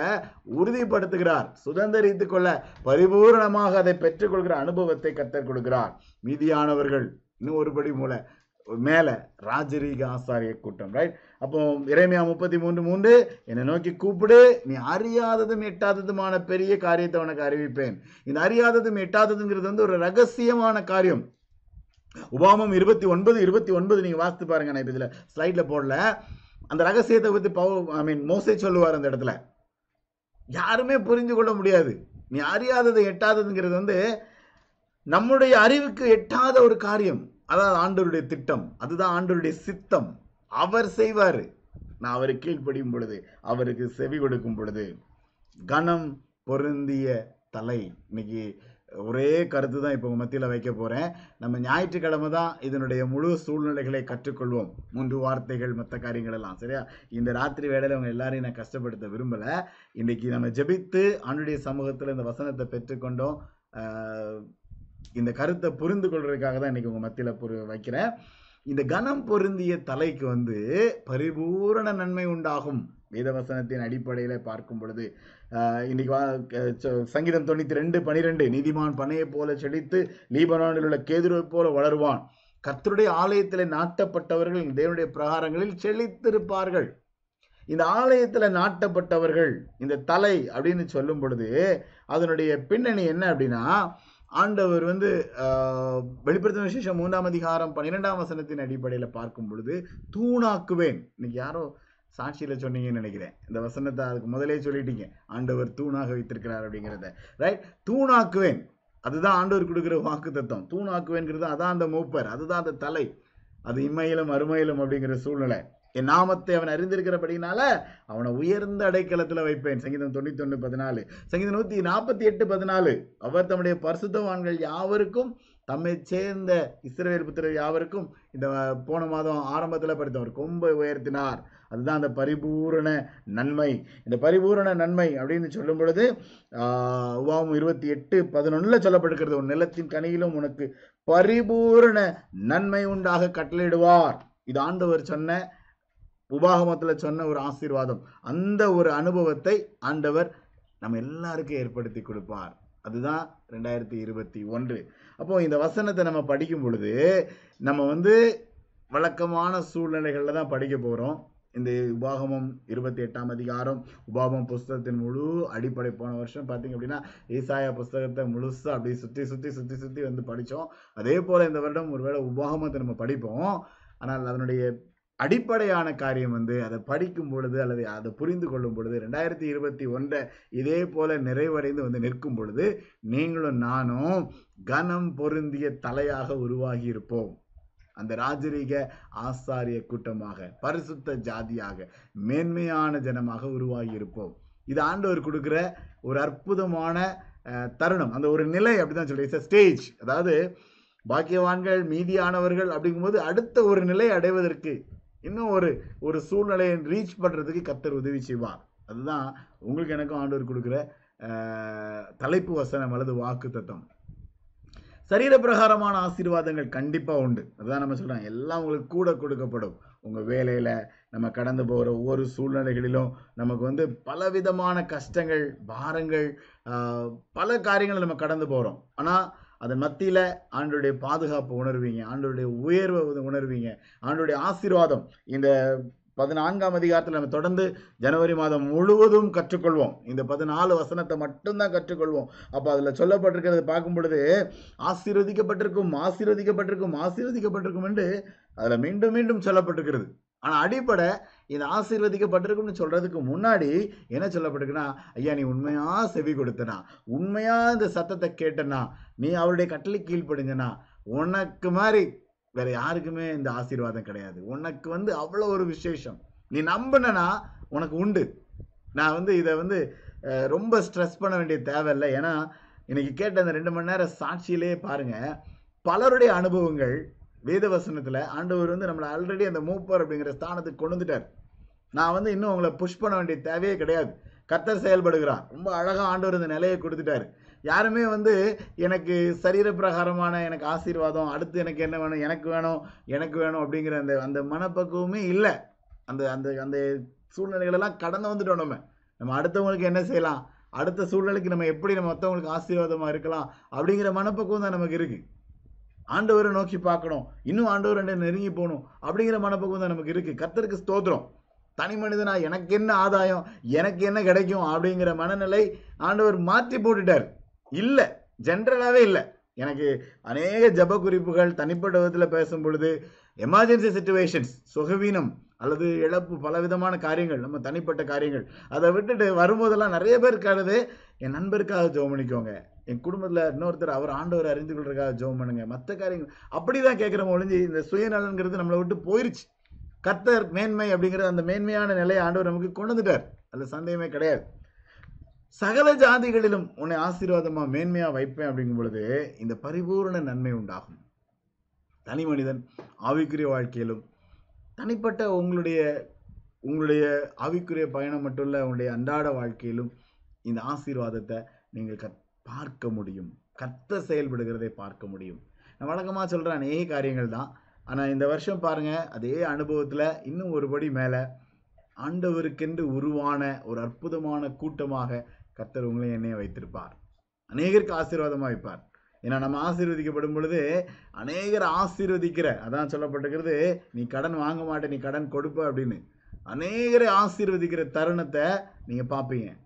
உறுதிப்படுத்துகிறார். சுதந்திரித்து கொள்ள பரிபூரணமாக அதை பெற்றுக்கொள்கிற அனுபவத்தை கத்தர் கொடுக்கிறார். மீதியானவர்கள் இன்னும் ஒருபடி மூல மேல ராஜரீக ஆசாரிய கூட்டம் ரைட் அப்போ இறைமையா முப்பத்தி மூன்று மூன்று என்னை நோக்கி கூப்பிடு நீ அறியாததும் எட்டாததுமான பெரிய காரியத்தை உனக்கு அறிவிப்பேன். இந்த அறியாததும் எட்டாததுங்கிறது வந்து ஒரு ரகசியமான காரியம். உபாமம் இருபத்தி ஒன்பது இருபத்தி ஒன்பது நீங்க வாசித்து பாருங்க நான் இப்ப இதுல ஸ்லைட்ல போடல. அந்த ரகசியத்தை பத்தி பவு ஐ மீன் மோசை சொல்லுவார் அந்த இடத்துல. யாருமே புரிந்து கொள்ள முடியாது. நீ அறியாதது எட்டாததுங்கிறது வந்து நம்முடைய அறிவுக்கு எட்டாத ஒரு காரியம். அதாவது ஆண்டவருடைய திட்டம். அதுதான் ஆண்டவருடைய சித்தம். அவர் செய்வார். நான் அவரை கீழ்ப்படியும் பொழுது அவருக்கு செவி கொடுக்கும் பொழுது கனம் பொருந்திய தலை. இன்னைக்கு ஒரே கருத்து தான் இப்போ உங்கள் மத்தியில் வைக்க போகிறேன் நம்ம ஞாயிற்றுக்கிழமை தான் இதனுடைய முழு சூழ்நிலைகளை கற்றுக்கொள்வோம். மூன்று வார்த்தைகள் மற்ற காரியங்கள் எல்லாம் சரியா? இந்த ராத்திரி வேளையில் அவங்க எல்லாரையும் நான் கஷ்டப்படுத்த விரும்பலை. இன்றைக்கி நம்ம ஜெபித்து ஆண்டுடைய சமூகத்தில் இந்த வசனத்தை பெற்றுக்கொண்டோம். இந்த கருத்தை புரிந்து கொள்றதுக்காக தான் இன்றைக்கி உங்கள் மத்தியில் புரி வைக்கிறேன். இந்த கனம் பொருந்திய தலைக்கு வந்து பரிபூரண நன்மை உண்டாகும். வேதவசனத்தின் அடிப்படையில் பார்க்கும் பொழுது இன்னைக்கு வா- சங்கீதம் தொண்ணூற்றி ரெண்டு பனிரெண்டு நீதிமான் பனையை போல செழித்து லீபனானில் உள்ள கேதுருவை போல வளருவான். கர்த்தருடைய ஆலயத்தில் நாட்டப்பட்டவர்கள் தேவனுடைய பிரகாரங்களில் செழித்திருப்பார்கள். இந்த ஆலயத்தில் நாட்டப்பட்டவர்கள் இந்த தலை அப்படின்னு சொல்லும் பொழுது அதனுடைய பின்னணி என்ன அப்படின்னா ஆண்டவர் வந்து வெளிப்படுத்தின விசேஷம் மூன்றாம் அதிகாரம் பன்னிரெண்டாம் வசனத்தின் அடிப்படையில் பார்க்கும் பொழுது தூணாக்குவேன். இன்னைக்கு யாரோ சாட்சியில் சொன்னீங்கன்னு நினைக்கிறேன். இந்த வசனத்தை அதுக்கு முதலே சொல்லிட்டீங்க. ஆண்டவர் தூணாக வைத்திருக்கிறார் அப்படிங்கிறத. ரைட் தூணாக்குவேன். அதுதான் ஆண்டவர் கொடுக்குற வாக்கு தத்துவம் தூணாக்குவேங்கிறது அதான் அந்த மூப்பர். அதுதான் அந்த தலை. அது இம்மையிலும் அருமையிலும் அப்படிங்கிற சூழ்நிலை. என் நாமத்தை அவன் அறிந்திருக்கிறபடினால அவனை உயர்ந்த அடைக்கலத்தில் வைப்பேன். சங்கீதம் தொண்ணூத்தி ஒன்று பதினாலு. சங்கீதம் நூத்தி நாற்பத்தி எட்டு பதினாலு. அவர் தம்முடைய பரிசுத்தவான்கள் யாவருக்கும் தம்மை சேர்ந்த இஸ்ரவேல் புத்திரர் யாவருக்கும் இந்த போன மாதம் ஆரம்பத்தில் படித்தவர் கொம்பை உயர்த்தினார். அதுதான் அந்த பரிபூரண நன்மை. இந்த பரிபூரண நன்மை அப்படின்னு சொல்லும் பொழுது ஆஹ், இருபத்தி எட்டு பதினொன்னுல சொல்லப்பட்டிருக்கிறது உன் நிலத்தின் கனியிலும் உனக்கு பரிபூரண நன்மை உண்டாக கட்டளையிடுவார். இது ஆண்டவர் சொன்ன உபாகமத்தில் சொன்ன ஒரு ஆசீர்வாதம். அந்த ஒரு அனுபவத்தை ஆண்டவர் நம்ம எல்லாருக்கும் ஏற்படுத்தி கொடுப்பார். அதுதான் ரெண்டாயிரத்தி இருபத்தி ஒன்று. அப்போ இந்த வசனத்தை நம்ம படிக்கும் பொழுது நம்ம வந்து வழக்கமான சூழ்நிலைகளில் தான் படிக்க போகிறோம் இந்த உபாகமம் இருபத்தி எட்டாம் அதிகாரம் உபாகமம் புஸ்தகத்தின் முழு அடிப்படை போன வருஷம் பார்த்தீங்க அப்படின்னா ஈசாயா புஸ்தகத்தை முழுசாக அப்படி சுற்றி சுற்றி சுற்றி சுற்றி வந்து படித்தோம் அதே போல் இந்த வருடம் ஒருவேளை உபாகமத்தை நம்ம படிப்போம். ஆனால் அதனுடைய அடிப்படையான காரியம் வந்து அதை படிக்கும் பொழுது அல்லது அதை புரிந்து கொள்ளும் பொழுது ரெண்டாயிரத்தி இருபத்தி ஒன்றை இதே போல நிறைவடைந்து வந்து நிற்கும் பொழுது நீங்களும் நானும் கனம் பொருந்திய தலையாக உருவாகி இருப்போம். அந்த ராஜரீக ஆசாரிய கூட்டமாக பரிசுத்த ஜாதியாக மேன்மையான ஜனமாக உருவாகி இருப்போம் இது ஆண்டவர் கொடுக்குற ஒரு அற்புதமான தருணம். அந்த ஒரு நிலை அப்படிதான் சொல்றேன் ஸ்டேஜ் அதாவது பாக்கியவான்கள் மீதியானவர்கள் அப்படிங்கும்போது அடுத்த ஒரு நிலை அடைவதற்கு இன்னும் ஒரு ஒரு சூழ்நிலையை ரீச் பண்ணுறதுக்கு கத்தர் உதவி செய்வார். அதுதான் உங்களுக்கு எனக்கும் ஆண்டவர் கொடுக்குற தலைப்பு வசனம் அல்லது வாக்கு தத்துவம். சரீரப்பிரகாரமான ஆசீர்வாதங்கள் கண்டிப்பாக உண்டு. அதுதான் நம்ம சொல்கிறோம் எல்லாம் உங்களுக்கு கூட கொடுக்கப்படும். உங்கள் வேலையில் நம்ம கடந்து போகிற ஒவ்வொரு சூழ்நிலைகளிலும் நமக்கு வந்து பலவிதமான கஷ்டங்கள் பாரங்கள் பல காரியங்களை நம்ம கடந்து போகிறோம் ஆனால் அதன் மத்தியில் ஆண்டுடைய பாதுகாப்பு உணர்வீங்க. ஆண்டுடைய உயர்வை உணர்வீங்க. ஆண்டுடைய ஆசீர்வாதம் இந்த பதினான்காம் அதிகாரத்தில் நம்ம தொடர்ந்து ஜனவரி மாதம் முழுவதும் கற்றுக்கொள்வோம். இந்த பதினாலு வசனத்தை மட்டும்தான் கற்றுக்கொள்வோம். அப்போ அதில் சொல்லப்பட்டிருக்கிறது பார்க்கும் பொழுது ஆசீர்வதிக்கப்பட்டிருக்கும் ஆசீர்வதிக்கப்பட்டிருக்கும் ஆசீர்வதிக்கப்பட்டிருக்கும் என்று அதில் மீண்டும் மீண்டும் சொல்லப்பட்டிருக்கிறது. ஆனால் அடிப்படை இந்த ஆசீர்வதிக்கப்பட்டிருக்கும்னு சொல்கிறதுக்கு முன்னாடி என்ன சொல்லப்பட்டிருக்குன்னா ஐயா நீ உண்மையாக செவி கொடுத்தனா? உண்மையாக இந்த சத்தத்தை கேட்டனா? நீ அவருடைய கட்டளை கீழ்ப்படிஞ்சனா? உனக்கு மாதிரி வேற யாருக்குமே இந்த ஆசீர்வாதம் கிடையாது. உனக்கு வந்து அவ்வளோ ஒரு விசேஷம். நீ நம்பினா உனக்கு உண்டு. நான் வந்து இதை வந்து ரொம்ப ஸ்ட்ரெஸ் பண்ண வேண்டிய தேவையில்லை. ஏன்னா இன்னைக்கு கேட்ட அந்த ரெண்டு மணி நேரம் சாட்சியிலே பாருங்க பலருடைய அனுபவங்கள் வேதவசனத்தில் ஆண்டவர் வந்து நம்மளை ஆல்ரெடி அந்த மூப்பர் அப்படிங்கிற ஸ்தானத்துக்கு கொண்டு வந்துட்டார். நான் வந்து இன்னும் உங்களை புஷ் பண்ண வேண்டிய தேவையே கிடையாது. கத்தர் செயல்படுகிறார். ரொம்ப அழகாக ஆண்டவர் இந்த நிலையை கொடுத்துட்டாரு. யாருமே வந்து எனக்கு சரீரப்பிரகாரமான எனக்கு ஆசீர்வாதம் அடுத்து எனக்கு என்ன வேணும் எனக்கு வேணும் எனக்கு வேணும் அப்படிங்கிற அந்த அந்த மனப்பக்குவமே இல்லை. அந்த அந்த அந்த சூழ்நிலைகளெல்லாம் கடந்து வந்துட்டோம் நம்ம. நம்ம அடுத்தவங்களுக்கு என்ன செய்யலாம்? அடுத்த சூழ்நிலைக்கு நம்ம எப்படி நம்ம மற்றவங்களுக்கு ஆசீர்வாதமாக இருக்கலாம்? அப்படிங்கிற மனப்பக்குவம் தான் நமக்கு இருக்குது ஆண்டவரை நோக்கி பார்க்கணும். இன்னும் ஆண்டவர் நெருங்கி போகணும் அப்படிங்கிற மனப்பக்குவம் தான் நமக்கு இருக்குது கத்தருக்கு ஸ்தோத்திரம். தனி மனிதனா எனக்கு என்ன ஆதாயம் எனக்கு என்ன கிடைக்கும் அப்படிங்கிற மனநிலை ஆண்டவர் மாற்றி போட்டுட்டார். இல்லை. ஜென்ரலாகவே இல்லை. எனக்கு அநேக ஜப குறிப்புகள் தனிப்பட்ட விதத்தில் பேசும் பொழுது எமர்ஜென்சி சுச்சுவேஷன்ஸ் சுகவீனம் அல்லது இழப்பு பலவிதமான காரியங்கள் நம்ம தனிப்பட்ட காரியங்கள் அதை விட்டுட்டு வரும்போதெல்லாம் நிறைய பேர் இருக்காது என் நண்பருக்காக ஜோம் பண்ணிக்கோங்க. என் குடும்பத்தில் இன்னொருத்தர் அவர் ஆண்டவர் அறிந்து கொள்றதுக்காக ஜோம் பண்ணுங்க. மற்ற காரியங்கள் அப்படி தான் கேட்குறோம் ஒழிஞ்சு இந்த சுயநலங்கிறது நம்மளை விட்டு போயிருச்சு. கத்தர் மேன்மை அப்படிங்கிற அந்த மேன்மையான நிலையை ஆண்டவர் நமக்கு கொண்டு வந்துட்டார். அதில் சந்தேகமே கிடையாது. சகல ஜாதிகளிலும் உன்னை ஆசீர்வாதமா மேன்மையா வைப்பேன் அப்படிங்கும் பொழுது இந்த பரிபூரண நன்மை உண்டாகும். தனி மனிதன் ஆவிக்குரிய வாழ்க்கையிலும் தனிப்பட்ட உங்களுடைய உங்களுடைய ஆவிக்குரிய பயணம் மட்டும் உங்களுடைய அன்றாட வாழ்க்கையிலும் இந்த ஆசீர்வாதத்தை நீங்கள் கத் பார்க்க முடியும். கத்த செயல்படுகிறதை பார்க்க முடியும். நான் வழக்கமாக சொல்கிற அநேக காரியங்கள் தான். ஆனால் இந்த வருஷம் பாருங்க அதே அனுபவத்தில் இன்னும் ஒருபடி மேலே ஆண்டவருக்கென்று உருவான ஒரு அற்புதமான கூட்டமாக கத்தர் உங்களையும் என்னைய வைத்திருப்பார். அநேகருக்கு ஆசீர்வாதமாக வைப்பார். ஏன்னா நம்ம ஆசீர்வதிக்கப்படும் பொழுது அநேகர் ஆசீர்வதிக்கிற அதான் சொல்லப்பட்டிருக்கிறது நீ கடன் வாங்க மாட்டே நீ கடன் கொடுப்ப அப்படின்னு. அநேகரை ஆசீர்வதிக்கிற தருணத்தை நீங்க பார்ப்பீங்க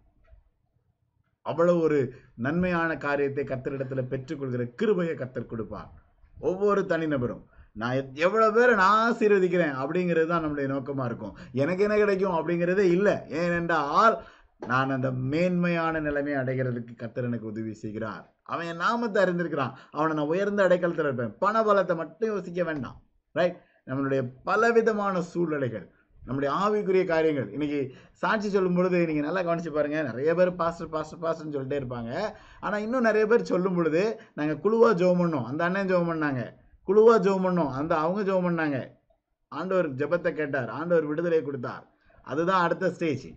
அவ்வளவு ஒரு நன்மையான காரியத்தை கத்தரிடத்தில் பெற்றுக்கொள்கிற கிருபையை கத்தர் கொடுப்பார். ஒவ்வொரு தனிநபரும் நான் எத்- எவ்வளவு பேரை நான் ஆசீர்வதிக்கிறேன் அப்படிங்கிறது தான் நம்முடைய நோக்கமா இருக்கும். எனக்கு என்ன கிடைக்கும் அப்படிங்கிறதே இல்லை. ஏனென்றால் நான் அந்த மேன்மையான நிலைமை அடைகிறதுக்கு கத்தர் எனக்கு உதவி செய்கிறார். அவன் என் நாமத்தை அறிந்திருக்கிறான். அவனை நான் உயர்ந்த அடைக்கலத்தில் இருப்பேன். பண பலத்தை மட்டும் யோசிக்க வேண்டாம். ரைட் நம்மளுடைய பலவிதமான சூழ்நிலைகள் நம்முடைய ஆவிக்குரிய காரியங்கள். இன்னைக்கு சாட்சி சொல்லும் பொழுது நீங்கள் நல்லா கவனிச்சு பாருங்க. நிறைய பேர் பாஸ்டர் பாஸ்டர் பாஸ்டர்னு சொல்லிட்டே இருப்பாங்க. ஆனால் இன்னும் நிறைய பேர் சொல்லும் பொழுது நாங்கள் குழுவாக ஜோம் பண்ணோம். அந்த அண்ணன் ஜோம் பண்ணாங்க. குழுவாக ஜோம் பண்ணோம். அந்த அவங்க ஜோம் பண்ணாங்க. ஆண்டவர் ஜெபத்தை கேட்டார். ஆண்டவர் விடுதலை கொடுத்தார். அதுதான் அடுத்த ஸ்டேஜ்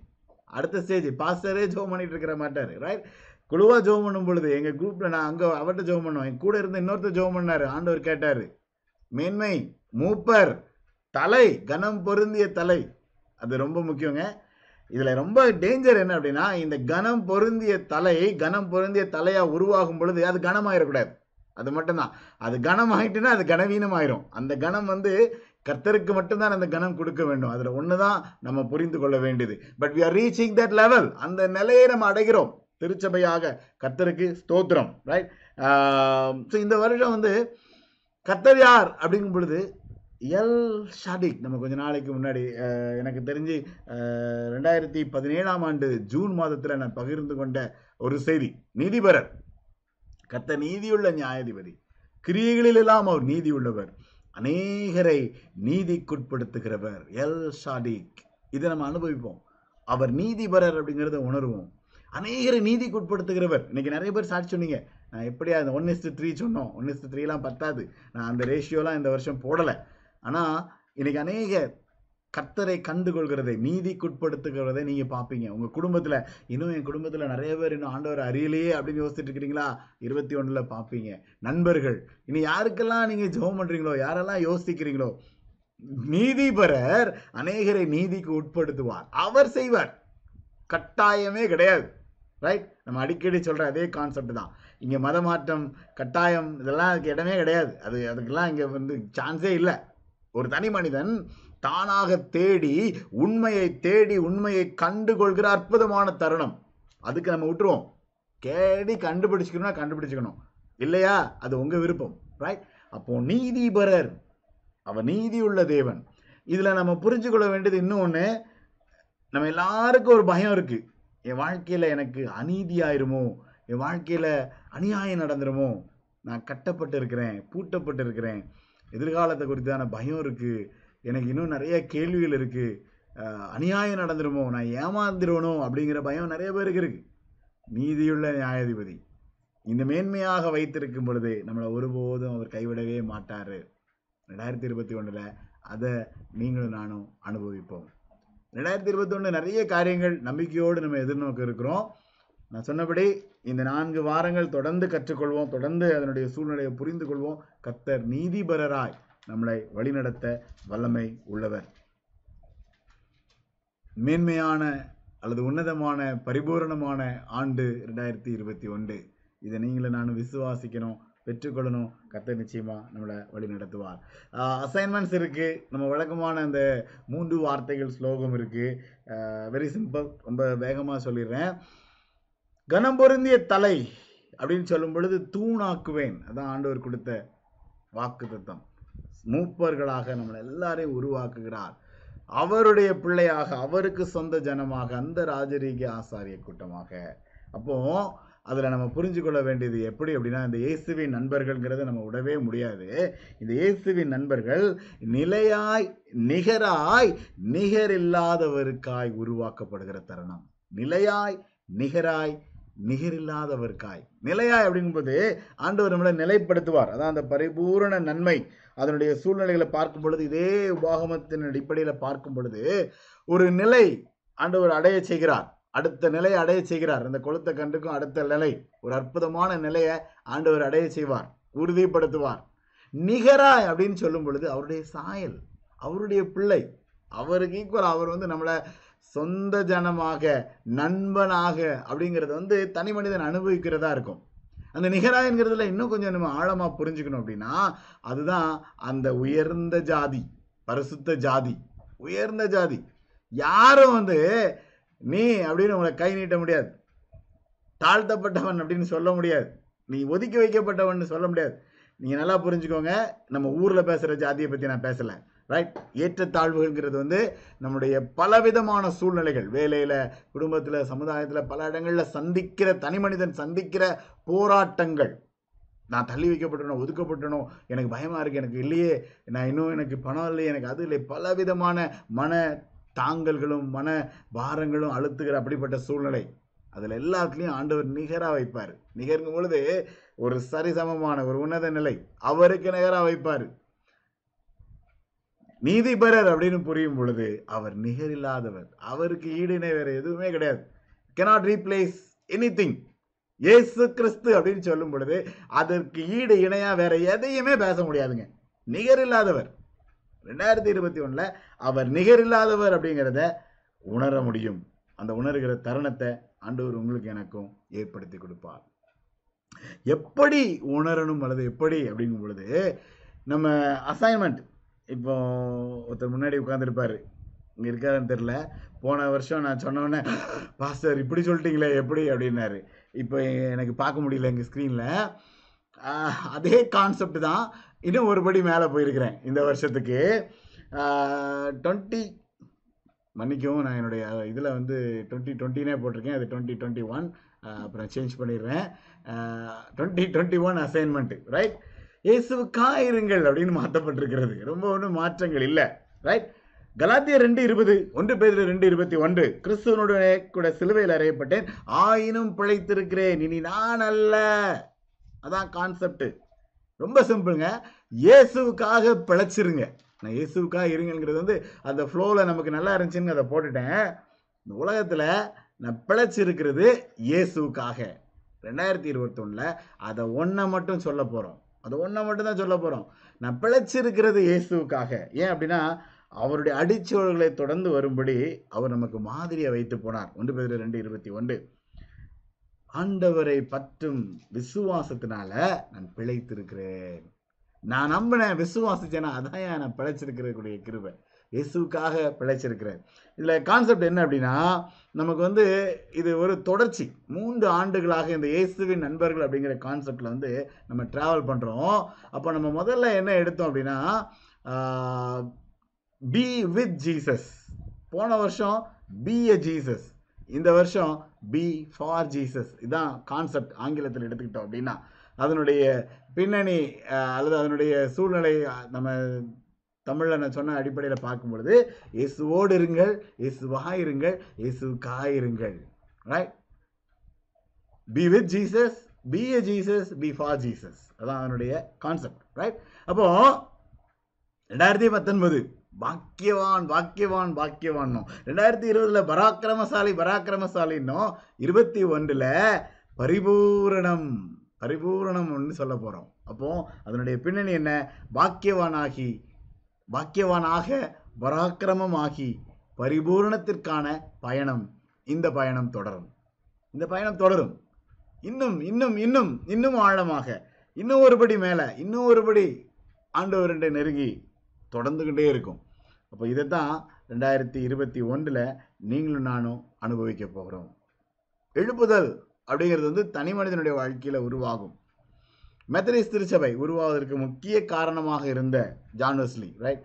அடுத்த ஸ்டேஜ் பாஸ்டரே ஜோம் பண்ணிட்டு இருக்கிற மாட்டார் ரைட் குழுவாக ஜோம் பண்ணும் பொழுது எங்கள் குரூப்பில் நான் அங்கே அவர்கிட்ட ஜோம் பண்ணுவோம் என் கூட இருந்த இன்னொருத்தர் ஜோம் பண்ணாரு ஆண்டவர் கேட்டார் மேன்மை மூப்பர் தலை கனம் பொருந்திய தலை. அது ரொம்ப முக்கியங்க. இதில் ரொம்ப டேஞ்சர் என்ன அப்படின்னா இந்த கனம் பொருந்திய தலை கனம் பொருந்திய தலையாக உருவாகும் பொழுது அது கனமாயிடக்கூடாது அது மட்டும்தான். அது கனம் ஆகிட்டுன்னா அது கனவீனம் ஆயிரும் அந்த கனம் வந்து கர்த்தருக்கு மட்டும்தான் அந்த கனம் கொடுக்க வேண்டும். அதில் ஒன்று தான் நம்ம புரிந்து கொள்ள வேண்டியது. But we are reaching that level அந்த நிலையை நம்ம அடைகிறோம். திருச்சபையாக கர்த்தருக்கு ஸ்தோத்திரம் ரைட் ஸோ இந்த வருஷம் வந்து கர்த்தர் யார் அப்படிங்கும் பொழுது எல் ஷாடிக் நம்ம கொஞ்ச நாளைக்கு முன்னாடி எனக்கு தெரிஞ்சு ரெண்டாயிரத்தி பதினேழாம் ஆண்டு ஜூன் மாதத்தில் நான் பகிர்ந்து கொண்ட ஒரு செய்தி. நீதிபரர். கர்த்த நீதியுள்ள நியாயாதிபதி. கிரியைகளிலெல்லாம் அவர் நீதி உள்ளவர் அநேகரை நீதிக்குட்படுத்துகிறவர் எல் ஷாடிக் இதை நம்ம அனுபவிப்போம். அவர் நீதிபரர் அப்படிங்கிறத உணர்வோம். அநேகரை நீதிக்குட்படுத்துகிறவர். இன்னைக்கு நிறைய பேர் சாட்சி சொன்னீங்க. நான் எப்படியா அந்த ஒன் இஸ்டு த்ரீ சொன்னோம். ஒன் இஸ்டு த்ரீலாம் பத்தாது. நான் அந்த ரேஷியோலாம் இந்த வருஷம் போடலை. ஆனால் இன்னைக்கு அநேக கர்த்தரை கண்டுகொள்கிறதை நீதிக்குட்படுத்துகிறதை நீங்க பார்ப்பீங்க. உங்க குடும்பத்துல இன்னும் என் குடும்பத்துல நிறைய பேர் இன்னும் ஆண்டவர் அறியலையே அப்படின்னு யோசிச்சுட்டு இருக்கிறீங்களா? இருபத்தி ஒண்ணுல பார்ப்பீங்க. நண்பர்கள் இனி யாருக்கெல்லாம் நீங்க ஜெபம் பண்றீங்களோ யாரெல்லாம் யோசிக்கிறீங்களோ நீதிபரர் அநேகரை நீதிக்கு உட்படுத்துவார். அவர் செய்வார். கட்டாயமே கிடையாது. ரைட் நம்ம அடிக்கடி சொல்ற அதே கான்செப்ட் தான். இங்க மதமாற்றம் கட்டாயம் இதெல்லாம் அதுக்கு இடமே கிடையாது. அது அதுக்கெல்லாம் இங்க வந்து சான்ஸே இல்லை. ஒரு தனி மனிதன் தானாக தேடி உண்மையை தேடி உண்மையை கண்டுகொள்கிற அற்புதமான தருணம். அதுக்கு நம்ம விட்டுருவோம். கேடி கண்டுபிடிச்சிக்கணும்னா கண்டுபிடிச்சிக்கணும். இல்லையா? அது உங்கள் விருப்பம் ரைட் அப்போ நீதிபரர் அவர் நீதி உள்ள தேவன். இதில் நம்ம புரிஞ்சு கொள்ள வேண்டியது இன்னொன்று நம்ம எல்லாருக்கும் ஒரு பயம் இருக்குது என் வாழ்க்கையில் எனக்கு அநீதி ஆயிருமோ என் வாழ்க்கையில் அநியாயம் நடந்துருமோ? நான் கட்டப்பட்டு இருக்கிறேன் பூட்டப்பட்டு இருக்கிறேன் எதிர்காலத்தை குறித்தான பயம் இருக்குது எனக்கு இன்னும் நிறைய கேள்விகள் இருக்குது அநியாயம் நடந்துருமோ? நான் ஏமாந்துருவனோ அப்படிங்கிற பயம் நிறைய பேருக்கு இருக்குது நீதியுள்ள நியாயாதிபதி. இந்த மேன்மையாக வைத்திருக்கும் பொழுது நம்மளை ஒருபோதும் அவர் கைவிடவே மாட்டார். ரெண்டாயிரத்தி இருபத்தி ஒன்றில் அதை நீங்களும் நானும் அனுபவிப்போம். ரெண்டாயிரத்தி இருபத்தி நிறைய காரியங்கள் நம்பிக்கையோடு நம்ம எதிர்நோக்க இருக்கிறோம். நான் சொன்னபடி இந்த நான்கு வாரங்கள் தொடர்ந்து கற்றுக்கொள்வோம். தொடர்ந்து அதனுடைய சூழ்நிலையை புரிந்து கொள்வோம் கத்தர் நீதிபரராய் நம்மளை வழிநடத்த வல்லமை உள்ளவர். மேன்மையான அல்லது உன்னதமான பரிபூரணமான ஆண்டு ரெண்டாயிரத்தி இருபத்தி ஒன்று. இதை நீங்களும் நானும் விசுவாசிக்கணும் பெற்றுக்கொள்ளணும். கத்த நிச்சயமாக நம்மளை வழி நடத்துவார் அசைன்மெண்ட்ஸ் இருக்குது நம்ம வழக்கமான அந்த மூன்று வார்த்தைகள் ஸ்லோகம் இருக்குது வெரி சிம்பிள் ரொம்ப வேகமாக சொல்லிடுறேன். கனம் பொருந்திய தலை அப்படின்னு சொல்லும் பொழுது தூணாக்குவேன். அதான் ஆண்டவர் கொடுத்த வாக்கு தத்தம் மூப்பர்களாக நம்மளை எல்லாரையும் உருவாக்குகிறார். அவருடைய பிள்ளையாக அவருக்கு சொந்த ஜனமாக அந்த ராஜரீக ஆசாரிய கூட்டமாக. அப்போ அதில் நம்ம புரிஞ்சு கொள்ள வேண்டியது எப்படி அப்படின்னா இந்த இயேசுவின் நண்பர்கள்ங்கிறத நம்ம விடவே முடியாது. இந்த இயேசுவின் நண்பர்கள் நிலையாய் நிகராய் நிகரில்லாதவருக்காய் உருவாக்கப்படுகிற தருணம். நிலையாய் நிகராய் நிகரில்லாதவர்காய். நிலையாய் அப்படிங்கும்போது ஆண்டவர் நம்மளை நிலைப்படுத்துவார். அதான் அந்த பரிபூரண நன்மை. அதனுடைய சூழ்நிலைகளை பார்க்கும் பொழுது இதே உபாகமத்தின் அடிப்படையில் பார்க்கும் பொழுது ஒரு நிலை ஆண்டவர் அடைய செய்கிறார். அடுத்த நிலையை அடைய செய்கிறார். அந்த கொளுத்த கண்டுக்கும் அடுத்த நிலை. ஒரு அற்புதமான நிலையை ஆண்டவர் அடைய செய்வார். உறுதிப்படுத்துவார். நிகராய் அப்படின்னு சொல்லும் பொழுது அவருடைய சாயல் அவருடைய பிள்ளை அவருக்கு ஈக்குவல் அவர் வந்து நம்மளை சொந்த ஜனமாக நண்பனாக அப்படிங்கிறது வந்து தனி மனிதன் அனுபவிக்கிறதா இருக்கும். அந்த நிகராயங்கிறதுல இன்னும் கொஞ்சம் நம்ம ஆழமாக புரிஞ்சுக்கணும் அப்படின்னா அதுதான் அந்த உயர்ந்த ஜாதி பரிசுத்த ஜாதி உயர்ந்த ஜாதி. யாரும் வந்து நீ அப்படின்னு உங்களை கை நீட்ட முடியாது. தாழ்த்தப்பட்டவன் அப்படின்னு சொல்ல முடியாது. நீ ஒதுக்கி வைக்கப்பட்டவன் சொல்ல முடியாது. நீங்கள் நல்லா புரிஞ்சுக்கோங்க. நம்ம ஊரில் பேசுகிற ஜாதியை பற்றி நான் பேசலை. ரைட் ஏற்றத்தாழ்வுகள்ங்கிறது வந்து நம்முடைய பலவிதமான சூழ்நிலைகள். வேலையில் குடும்பத்தில் சமுதாயத்தில் பல இடங்களில் சந்திக்கிற தனி மனிதன் சந்திக்கிற போராட்டங்கள். நான் தள்ளி வைக்கப்பட்டனோ ஒதுக்கப்பட்டனோ எனக்கு பயமாக இருக்குது எனக்கு இல்லையே. நான் இன்னும் எனக்கு பணம் இல்லை எனக்கு அது இல்லை பலவிதமான மன தாங்கல்களும் மன பாரங்களும் அழுத்துகிற அப்படிப்பட்ட சூழ்நிலை. அதில் எல்லாத்துலேயும் ஆண்டவர் நிகராக வைப்பார். நிகருங்கும் பொழுது ஒரு சரிசமமான ஒரு உன்னத நிலை. அவருக்கு நிகராக வைப்பார். நீதிபரர் அப்படின்னு புரியும் பொழுது அவர் நிகரில்லாதவர். அவருக்கு ஈடுனை வேற எதுவுமே கிடையாது. Cannot replace anything Yesu Kristu அப்படின்னு சொல்லும் பொழுது அதற்கு ஈடு இணையா வேற எதையுமே பேச முடியாதுங்க. நிகரில்லாதவர். ரெண்டாயிரத்தி இருபத்தி ஒன்றில் அவர் நிகரில்லாதவர் அப்படிங்கிறத உணர முடியும். அந்த உணர்கிற தருணத்தை ஆண்டவர் உங்களுக்கு எனக்கும் ஏற்படுத்தி கொடுப்பார். எப்படி உணரணும் அல்லது எப்படி அப்படிங்கும் பொழுது நம்ம அசைன்மெண்ட் இப்போ ஒருத்தர் முன்னாடி உட்காந்துருப்பாரு இங்கே இருக்காருன்னு தெரில போன வருஷம் நான் சொன்னோன்னே *gasps* பாஸ்டர் இப்படி சொல்லிட்டீங்களே எப்படி? அப்படின்னாரு. இப்போ எனக்கு பார்க்க முடியல எங்கள் ஸ்க்ரீனில் அதே கான்செப்ட் தான் இன்னும் ஒரு படி மேலே போயிருக்கிறேன் இந்த வருஷத்துக்கு. டுவெண்ட்டி மன்னிக்கவும் நான் என்னுடைய இதில் வந்து டுவெண்ட்டி டுவெண்ட்டினே போட்டிருக்கேன். அது டுவெண்ட்டி டுவெண்ட்டி ஒன் அப்புறம் சேஞ்ச் பண்ணிடுறேன். Twenty twenty one assignment right இயேசுக்கா இருங்கள் அப்படின்னு மாற்றப்பட்டிருக்கிறது ரொம்ப ஒன்றும் மாற்றங்கள் இல்லை. ரைட் கலாத்திய ரெண்டு இருபது ஒன்று பேர் ரெண்டு இருபத்தி ஒன்று. கிறிஸ்துவனுடைய கூட சிலுவையில் அறையப்பட்டேன். ஆயினும் பிழைத்திருக்கிறேன். இனி நான் அல்ல. அதான் கான்செப்ட் ரொம்ப சிம்பிளுங்க இயேசுவுக்காக பிழைச்சிருங்க. நான் இயேசுவுக்காக இருங்கிறது வந்து அந்த ஃப்ளோவில் நமக்கு நல்லா இருந்துச்சுன்னு அதை போட்டுட்டேன். இந்த உலகத்தில் நான் பிழைச்சிருக்கிறது இயேசுக்காக ரெண்டாயிரத்தி இருபத்தொன்னில் அதை ஒன்றை மட்டும் சொல்ல போகிறோம் அது ஒன்றை மட்டும்தான் சொல்ல போகிறோம் நான் பிழைச்சிருக்கிறது இயேசுவுக்காக. ஏன் அப்படின்னா அவருடைய அடிச்சுவல்களை தொடர்ந்து வரும்படி அவர் நமக்கு மாதிரியை வைத்து போனார். ஒன்று பேர் ரெண்டு இருபத்தி ஒன்று. ஆண்டவரை பற்றும் விசுவாசத்தினால நான் பிழைத்திருக்கிறேன். நான் நம்பினேன் விசுவாசிச்சேன்னா அதான் நான் பிழைச்சிருக்கிறக்கூடிய கிருபை? இயேசுக்காக பிழைச்சிருக்கிறார் இதில் கான்செப்ட் என்ன அப்படின்னா நமக்கு வந்து இது ஒரு தொடர்ச்சி. மூன்று ஆண்டுகளாக இந்த இயேசுவின் நண்பர்கள் அப்படிங்கிற கான்செப்டில் வந்து நம்ம ட்ராவல் பண்ணுறோம் அப்போ நம்ம முதல்ல என்ன எடுத்தோம் அப்படின்னா பி வித் ஜீசஸ் போன வருஷம் பி எ ஜீசஸ் இந்த வருஷம் பி ஃபார் ஜீசஸ் இதான் கான்செப்ட் ஆங்கிலத்தில் எடுத்துக்கிட்டோம் அப்படின்னா. அதனுடைய பின்னணி அல்லது அதனுடைய சூழ்நிலை நம்ம தமிழில் நான் சொன்ன அடிப்படையில் பார்க்கும்பொழுது இயேசுவோடு இருங்கள் இயேசுவாக இருங்கள் இயேசுக்காக இருங்கள். Right be with Jesus be a Jesus be for Jesus அதான் அதனுடைய கான்செப்ட் ரைட் அப்போ ரெண்டாயிரத்தி பத்தொன்பது பாக்கியவான் பாக்கியவான் பாக்கியவான்னும். ரெண்டாயிரத்தி இருபதுல பராக்கிரமசாலி பராக்கிரமசாலின்னும். இருபத்தி ஒன்றில் பரிபூரணம் பரிபூரணம் ஒன்று சொல்ல போகிறோம் அப்போ அதனுடைய பின்னணி என்ன? பாக்கியவானாகி பாக்கியவானாக பராக்கிரமமாகி பரிபூரணத்திற்கான பயணம். இந்த பயணம் தொடரும். இந்த பயணம் தொடரும். இன்னும் இன்னும் இன்னும் இன்னும் ஆழமாக இன்னும் ஒருபடி மேலே இன்னும் ஒருபடி ஆண்டவருடைய நெருங்கி தொடர்ந்துக்கிட்டே இருக்கும். அப்போ இதை தான் ரெண்டாயிரத்தி இருபத்தி ஒன்றில் நீங்களும் நானும் அனுபவிக்க போகிறோம். எழுப்புதல் அப்படிங்கிறது வந்து தனி மனிதனுடைய வாழ்க்கையில் உருவாகும். மெத்தடிஸ் திருச்சபை உருவாவதற்கு முக்கிய காரணமாக இருந்த ஜான் வெஸ்லி ரைட்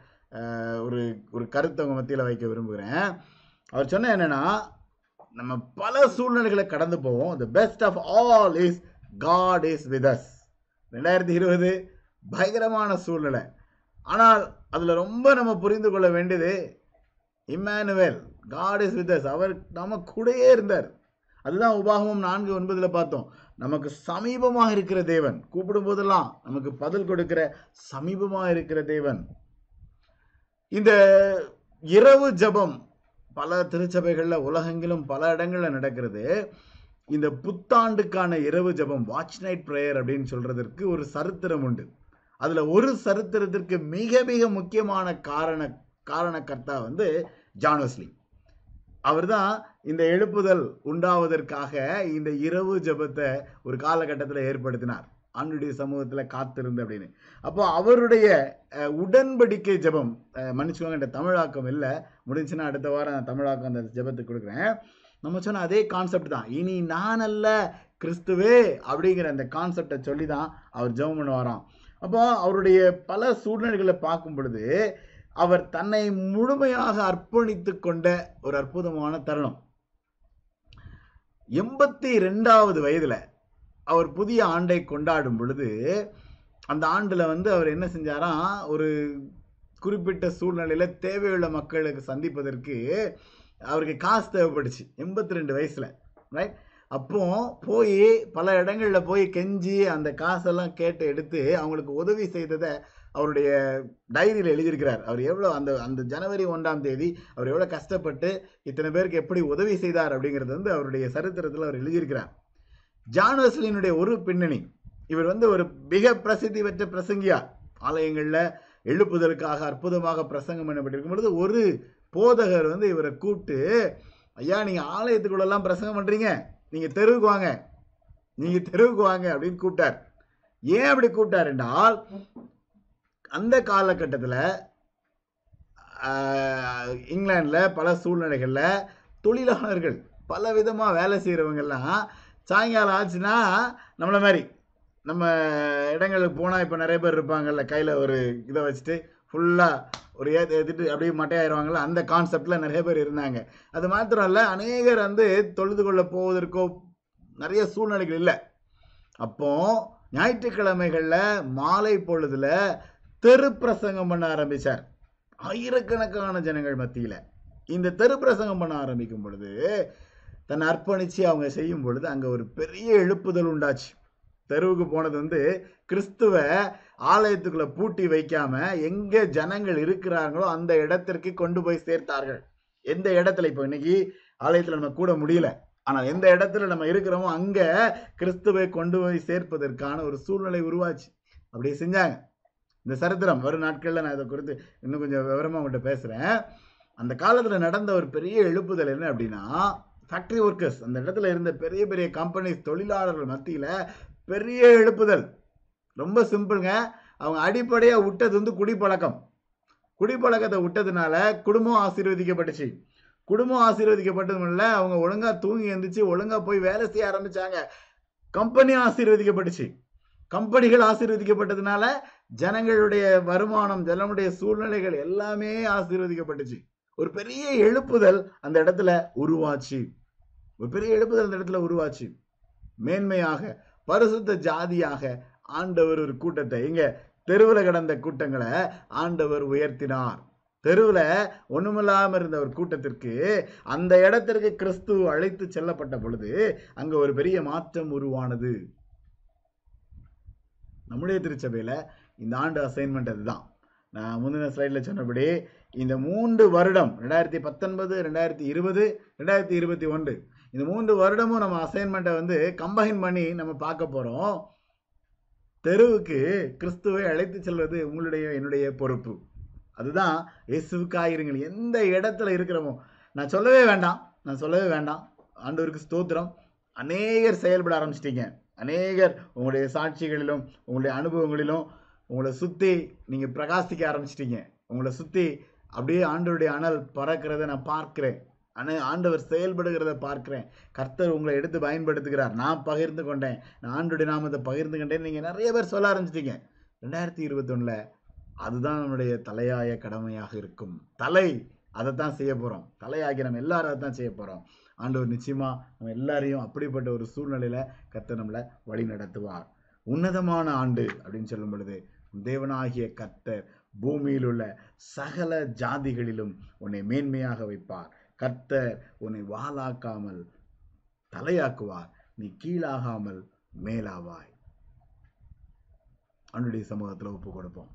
ஒரு ஒரு கருத்தை உங்கள் மத்தியில் வைக்க விரும்புகிறேன். அவர் சொன்ன என்னென்னா நம்ம பல சூழ்நிலைகளை கடந்து போவோம். The best of all is God is with us ரெண்டாயிரத்தி இருபது பயங்கரமான சூழ்நிலை. ஆனால் அதில் ரொம்ப நம்ம புரிந்து கொள்ள வேண்டியது Emmanuel God is with us அவர் நம்ம கூடயே இருந்தார். அதுதான் உபாகமும் நான்கு ஒன்பதில் பார்த்தோம். நமக்கு சமீபமாக இருக்கிற தேவன். கூப்பிடும் போதெல்லாம் நமக்கு பதில் கொடுக்கிற சமீபமாக இருக்கிற தேவன். இந்த இரவு ஜெபம் பல திருச்சபைகளில் உலகெங்கிலும் பல இடங்களில் நடக்கிறது. இந்த புத்தாண்டுக்கான இரவு ஜபம் வாட்ச் நைட் ப்ரேயர் அப்படின்னு சொல்றதற்கு ஒரு சரித்திரம் உண்டு. அதில் ஒரு சரித்திரத்திற்கு மிக மிக முக்கியமான காரண காரணக்கர்த்தா வந்து ஜானோஸ்லி அவர்தான் இந்த எழுப்புதல் உண்டாவதற்காக இந்த இரவு ஜெபத்தை ஒரு காலகட்டத்தில் ஏற்படுத்தினார். ஆண்டுடைய சமூகத்தில் காத்திருந்து அப்படின்னு. அப்போ அவருடைய உடன்படிக்கை ஜெபம் மன்னிச்சுக்கோங்க இந்த தமிழாக்கம் இல்லை. முடிஞ்சுன்னா அடுத்த வாரம் நான் தமிழாக்கம் அந்த ஜபத்துக்கு கொடுக்குறேன். நம்ம சொன்ன அதே கான்செப்ட் தான். இனி நான் அல்ல கிறிஸ்துவே அப்படிங்கிற அந்த கான்செப்டை சொல்லி தான் அவர் ஜெபம் பண்ணுவாராம். அப்போ அவருடைய பல சூழ்நிலைகளை பார்க்கும் பொழுது அவர் தன்னை முழுமையாக அர்ப்பணித்து கொண்ட ஒரு அற்புதமான தருணம். எண்பத்தி ரெண்டாவது வயதில் அவர் புதிய ஆண்டை கொண்டாடும் பொழுது அந்த ஆண்டில் வந்து அவர் என்ன செஞ்சாராம் ஒரு குறிப்பிட்ட சூழ்நிலையில் தேவையுள்ள மக்களுக்கு சந்திப்பதற்கு அவருக்கு காசு தேவைப்பட்டுச்சு எண்பத்தி ரெண்டு வயசில் ரைட் அப்போ போய் பல இடங்களில் போய் கெஞ்சி அந்த காசெல்லாம் கேட்டு எடுத்து அவங்களுக்கு உதவி செய்ததை அவருடைய டைரியில் எழுதியிருக்கிறார். அவர் எவ்வளோ அந்த அந்த ஜனவரி ஒன்றாம் தேதி அவர் எவ்வளோ கஷ்டப்பட்டு இத்தனை பேருக்கு எப்படி உதவி செய்தார் அப்படிங்கிறது வந்து அவருடைய சரித்திரத்தில் அவர் எழுதியிருக்கிறார். ஜான் வெஸ்லினுடைய ஒரு பின்னணி இவர் வந்து ஒரு மிக பிரசித்தி பெற்ற பிரசங்கியா. ஆலயங்களில் எழுப்புதலுக்காக அற்புதமாக பிரசங்கம் பண்ணப்பட்டிருக்கும் பொழுது ஒரு போதகர் வந்து இவரை கூப்பிட்டு ஐயா நீங்கள் ஆலயத்துக்குள்ளெல்லாம் பிரசங்கம் பண்ணுறீங்க நீங்கள் தெருவுக்கு வாங்க. நீங்கள் தெருவுக்கு வாங்க அப்படின்னு கூப்பிட்டார். ஏன் அப்படி கூப்பிட்டார் என்றால் அந்த காலகட்டத்தில் இங்கிலாந்தில் பல சூழ்நிலைகளில் தொழிலாளர்கள் பல விதமாக வேலை செய்கிறவங்கெல்லாம் சாயங்காலம் ஆச்சுன்னா நம்மளை மாதிரி நம்ம இடங்களுக்கு போனால் இப்போ நிறைய பேர் இருப்பாங்கல்ல கையில் ஒரு இதை வச்சுட்டு ஃபுல்லாக ஒரு ஏற்று ஏற்றிட்டு அப்படியே மட்டையாயிருவாங்கல்ல அந்த கான்செப்டில் நிறைய பேர் இருந்தாங்க. அது மாத்திரம் இல்லை அநேகர் வந்து தொழுது கொள்ள போவதற்கோ நிறைய சூழ்நிலைகள் இல்லை. அப்போது ஞாயிற்றுக்கிழமைகளில் மாலை பொழுதில் தெரு பிரசங்கம் பண்ண ஆரம்பிச்சார். ஆயிரக்கணக்கான ஜனங்கள் மத்தியில். இந்த தெரு பிரசங்கம் பண்ண ஆரம்பிக்கும் பொழுது தன்னை அர்ப்பணித்து அவங்க செய்யும் பொழுது அங்கே ஒரு பெரிய எழுப்புதல் உண்டாச்சு. தெருவுக்கு போனது வந்து கிறிஸ்துவ ஆலயத்துக்குள்ளே பூட்டி வைக்காம எங்கே ஜனங்கள் இருக்கிறாங்களோ அந்த இடத்திற்கு கொண்டு போய் சேர்த்தார்கள். எந்த இடத்துல இப்போ இன்னைக்கு ஆலயத்தில் நம்ம கூட முடியல. ஆனால் எந்த இடத்துல நம்ம இருக்கிறோமோ அங்கே கிறிஸ்துவை கொண்டு போய் சேர்ப்பதற்கான ஒரு சூழ்நிலை உருவாச்சு. அப்படியே செஞ்சாங்க. இந்த சரித்திரம் வரும் நாட்களில் நான் இதை குறித்து இன்னும் கொஞ்சம் விவரமாக உங்கள்கிட்ட பேசுகிறேன் அந்த காலத்தில் நடந்த ஒரு பெரிய எழுப்புதல் என்ன அப்படின்னா ஃபேக்ட்ரி ஒர்க்கர்ஸ் அந்த இடத்துல இருந்த பெரிய பெரிய கம்பெனிஸ் தொழிலாளர்கள் மத்தியில் பெரிய எழுப்புதல். ரொம்ப சிம்பிளுங்க அவங்க அடிப்படையாக விட்டது வந்து குடிப்பழக்கம். குடிப்பழக்கத்தை விட்டதுனால குடும்பம் ஆசீர்வதிக்கப்பட்டுச்சு. குடும்பம் ஆசீர்வதிக்கப்பட்டதும் அவங்க ஒழுங்காக தூங்கி எழுந்துச்சு ஒழுங்காக போய் வேலை செய்ய ஆரம்பிச்சாங்க. கம்பெனி ஆசீர்வதிக்கப்பட்டுச்சு. கம்பெனிகள் ஆசீர்வதிக்கப்பட்டதுனால ஜனங்களுடைய வருமானம் ஜனங்களுடைய சூழ்நிலைகள் எல்லாமே ஆசீர்வதிக்கப்பட்டுச்சு. ஒரு பெரிய எழுப்புதல் அந்த இடத்துல உருவாச்சு. ஒரு பெரிய எழுப்புதல் அந்த இடத்துல உருவாச்சு. மேன்மையாக பரிசுத்த ஜாதியாக ஆண்டவர் ஒரு கூட்டத்தை இங்க தெருவில் கடந்த கூட்டங்களை ஆண்டவர் உயர்த்தினார். தெருவில் ஒண்ணுமில்லாம இருந்த ஒரு கூட்டத்திற்கு அந்த இடத்திற்கு கிறிஸ்து அழைத்து செல்லப்பட்ட பொழுது அங்க ஒரு பெரிய மாற்றம் உருவானது. நம்முடைய திருச்சபையில இந்த ஆண்டு அசைன்மெண்ட் அதுதான். நான் முந்தின ஸ்லைடில் சொன்னபடி இந்த மூன்று வருடம் ரெண்டாயிரத்தி பத்தொன்பது ரெண்டாயிரத்தி இருபது ரெண்டாயிரத்தி இருபத்தி ஒன்று இந்த மூன்று வருடமும் நம்ம அசைன்மெண்ட்டை வந்து கம்பைன் பண்ணி நம்ம பார்க்க போகிறோம் தெருவுக்கு கிறிஸ்துவை அழைத்து செல்வது உங்களுடைய என்னுடைய பொறுப்பு. அதுதான் இயேசுக்காயிருங்கள் எந்த இடத்துல இருக்கிறோமோ. நான் சொல்லவே வேண்டாம். நான் சொல்லவே வேண்டாம். ஆண்டவருக்கு ஸ்தோத்திரம். அநேகர் செயல்பட ஆரம்பிச்சிட்டீங்க. அநேகர் உங்களுடைய சாட்சிகளிலும் உங்களுடைய அனுபவங்களிலும் உங்களை சுற்றி நீங்கள் பிரகாசிக்க ஆரம்பிச்சிட்டீங்க. உங்களை சுற்றி அப்படியே ஆண்டவருடைய அனல் பறக்கிறத நான் பார்க்கிறேன். ஆனால் ஆண்டவர் செயல்படுகிறத பார்க்குறேன். கர்த்தர் உங்களை எடுத்து பயன்படுத்துகிறார். நான் பகிர்ந்து கொண்டேன். நான் ஆண்டுடைய நாமத்தை பகிர்ந்து கொண்டேன் நீங்கள் நிறைய பேர் சொல்ல ஆரம்பிச்சிட்டீங்க. ரெண்டாயிரத்தி இருபத்தொன்னில் அதுதான் நம்முடைய தலையாய கடமையாக இருக்கும். தலை அதைத்தான் செய்ய போகிறோம் தலையாகி நம்ம எல்லாரும் தான் செய்ய போகிறோம் ஆண்டவர் நிச்சயமாக நம்ம எல்லாரையும் அப்படிப்பட்ட ஒரு சூழ்நிலையில் கர்த்தர் நம்மளை வழி நடத்துவார் உன்னதமான ஆண்டு அப்படின்னு சொல்லும் பொழுது தேவனாகிய கர்த்தர் பூமியில் உள்ள சகல ஜாதிகளிலும் உன்னை மேன்மையாக வைப்பார். கர்த்தர் உன்னை வாளாக்காமல் தலையாக்குவார். நீ கீழாகாமல் மேலாவாய். அன்றைய சமூகத்தில் ஒப்பு கொடுப்போம்.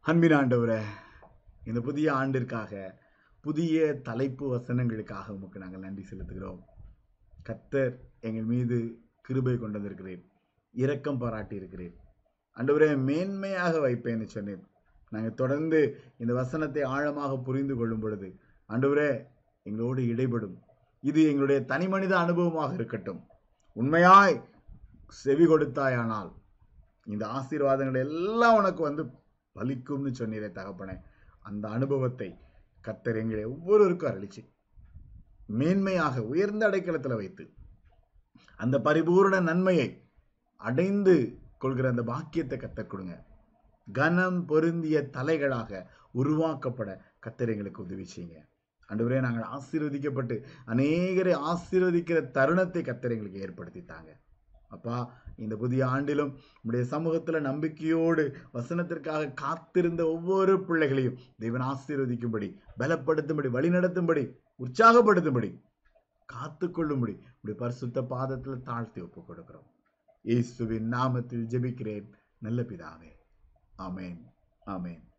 அன்பின் ஆண்டவரை இந்த புதிய ஆண்டிற்காக புதிய தலைப்பு வசனங்களுக்காக உமக்கு நாங்கள் நன்றி செலுத்துகிறோம். கத்தர் எங்கள் மீது கிருபை கொண்டு வந்திருக்கிறேன் இரக்கம் பாராட்டி இருக்கிறேன் அன்றுவரே மேன்மையாக வைப்பேன்னு சொன்னேன். நாங்கள் தொடர்ந்து இந்த வசனத்தை ஆழமாக புரிந்து கொள்ளும் பொழுது அன்றுவரே எங்களோடு இடைபடும். இது எங்களுடைய தனி மனித அனுபவமாக இருக்கட்டும். உண்மையாய் செவி கொடுத்தாயானால் இந்த ஆசீர்வாதங்கள் எல்லாம் உனக்கு வந்து பலிக்கும்னு சொன்னீரே தகப்பனே. அந்த அனுபவத்தை கத்தர் எங்களை ஒவ்வொருவருக்கும் அருளிச்சு மேன்மையாக உயர்ந்த அடைக்கலத்தில் வைத்து அந்த பரிபூர்ண நன்மையை அடைந்து கொள்கிற அந்த பாக்கியத்தை கத்தர் கொடுங்க. கனம் பொருந்திய தலைகளாக உருவாக்கப்பட கத்தர் எங்களுக்கு உதவி செய்யுங்க. அன்றுவரே நாங்கள் ஆசீர்வதிக்கப்பட்டு அநேகரை ஆசீர்வதிக்கிற தருணத்தை கத்தர் எங்களுக்கு ஏற்படுத்தித்தாங்க. அப்பா இந்த புதிய ஆண்டிலும் நம்முடைய சமூகத்தில் நம்பிக்கையோடு வசனத்திற்காக காத்திருந்த ஒவ்வொரு பிள்ளைகளையும் தெய்வன் ஆசீர்வதிக்கும்படி பலப்படுத்தும்படி வழிநடத்தும்படி உற்சாகப்படுத்தும்படி காத்துக்கொள்ளும்படி உடைய பரிசுத்த பாதத்தில் தாழ்த்தி ஒப்பு கொடுக்கிறோம் இயேசுவின் நாமத்தில் ஜெபிக்கிறேன். நல்ல பிதாவே. அமேன் அமேன்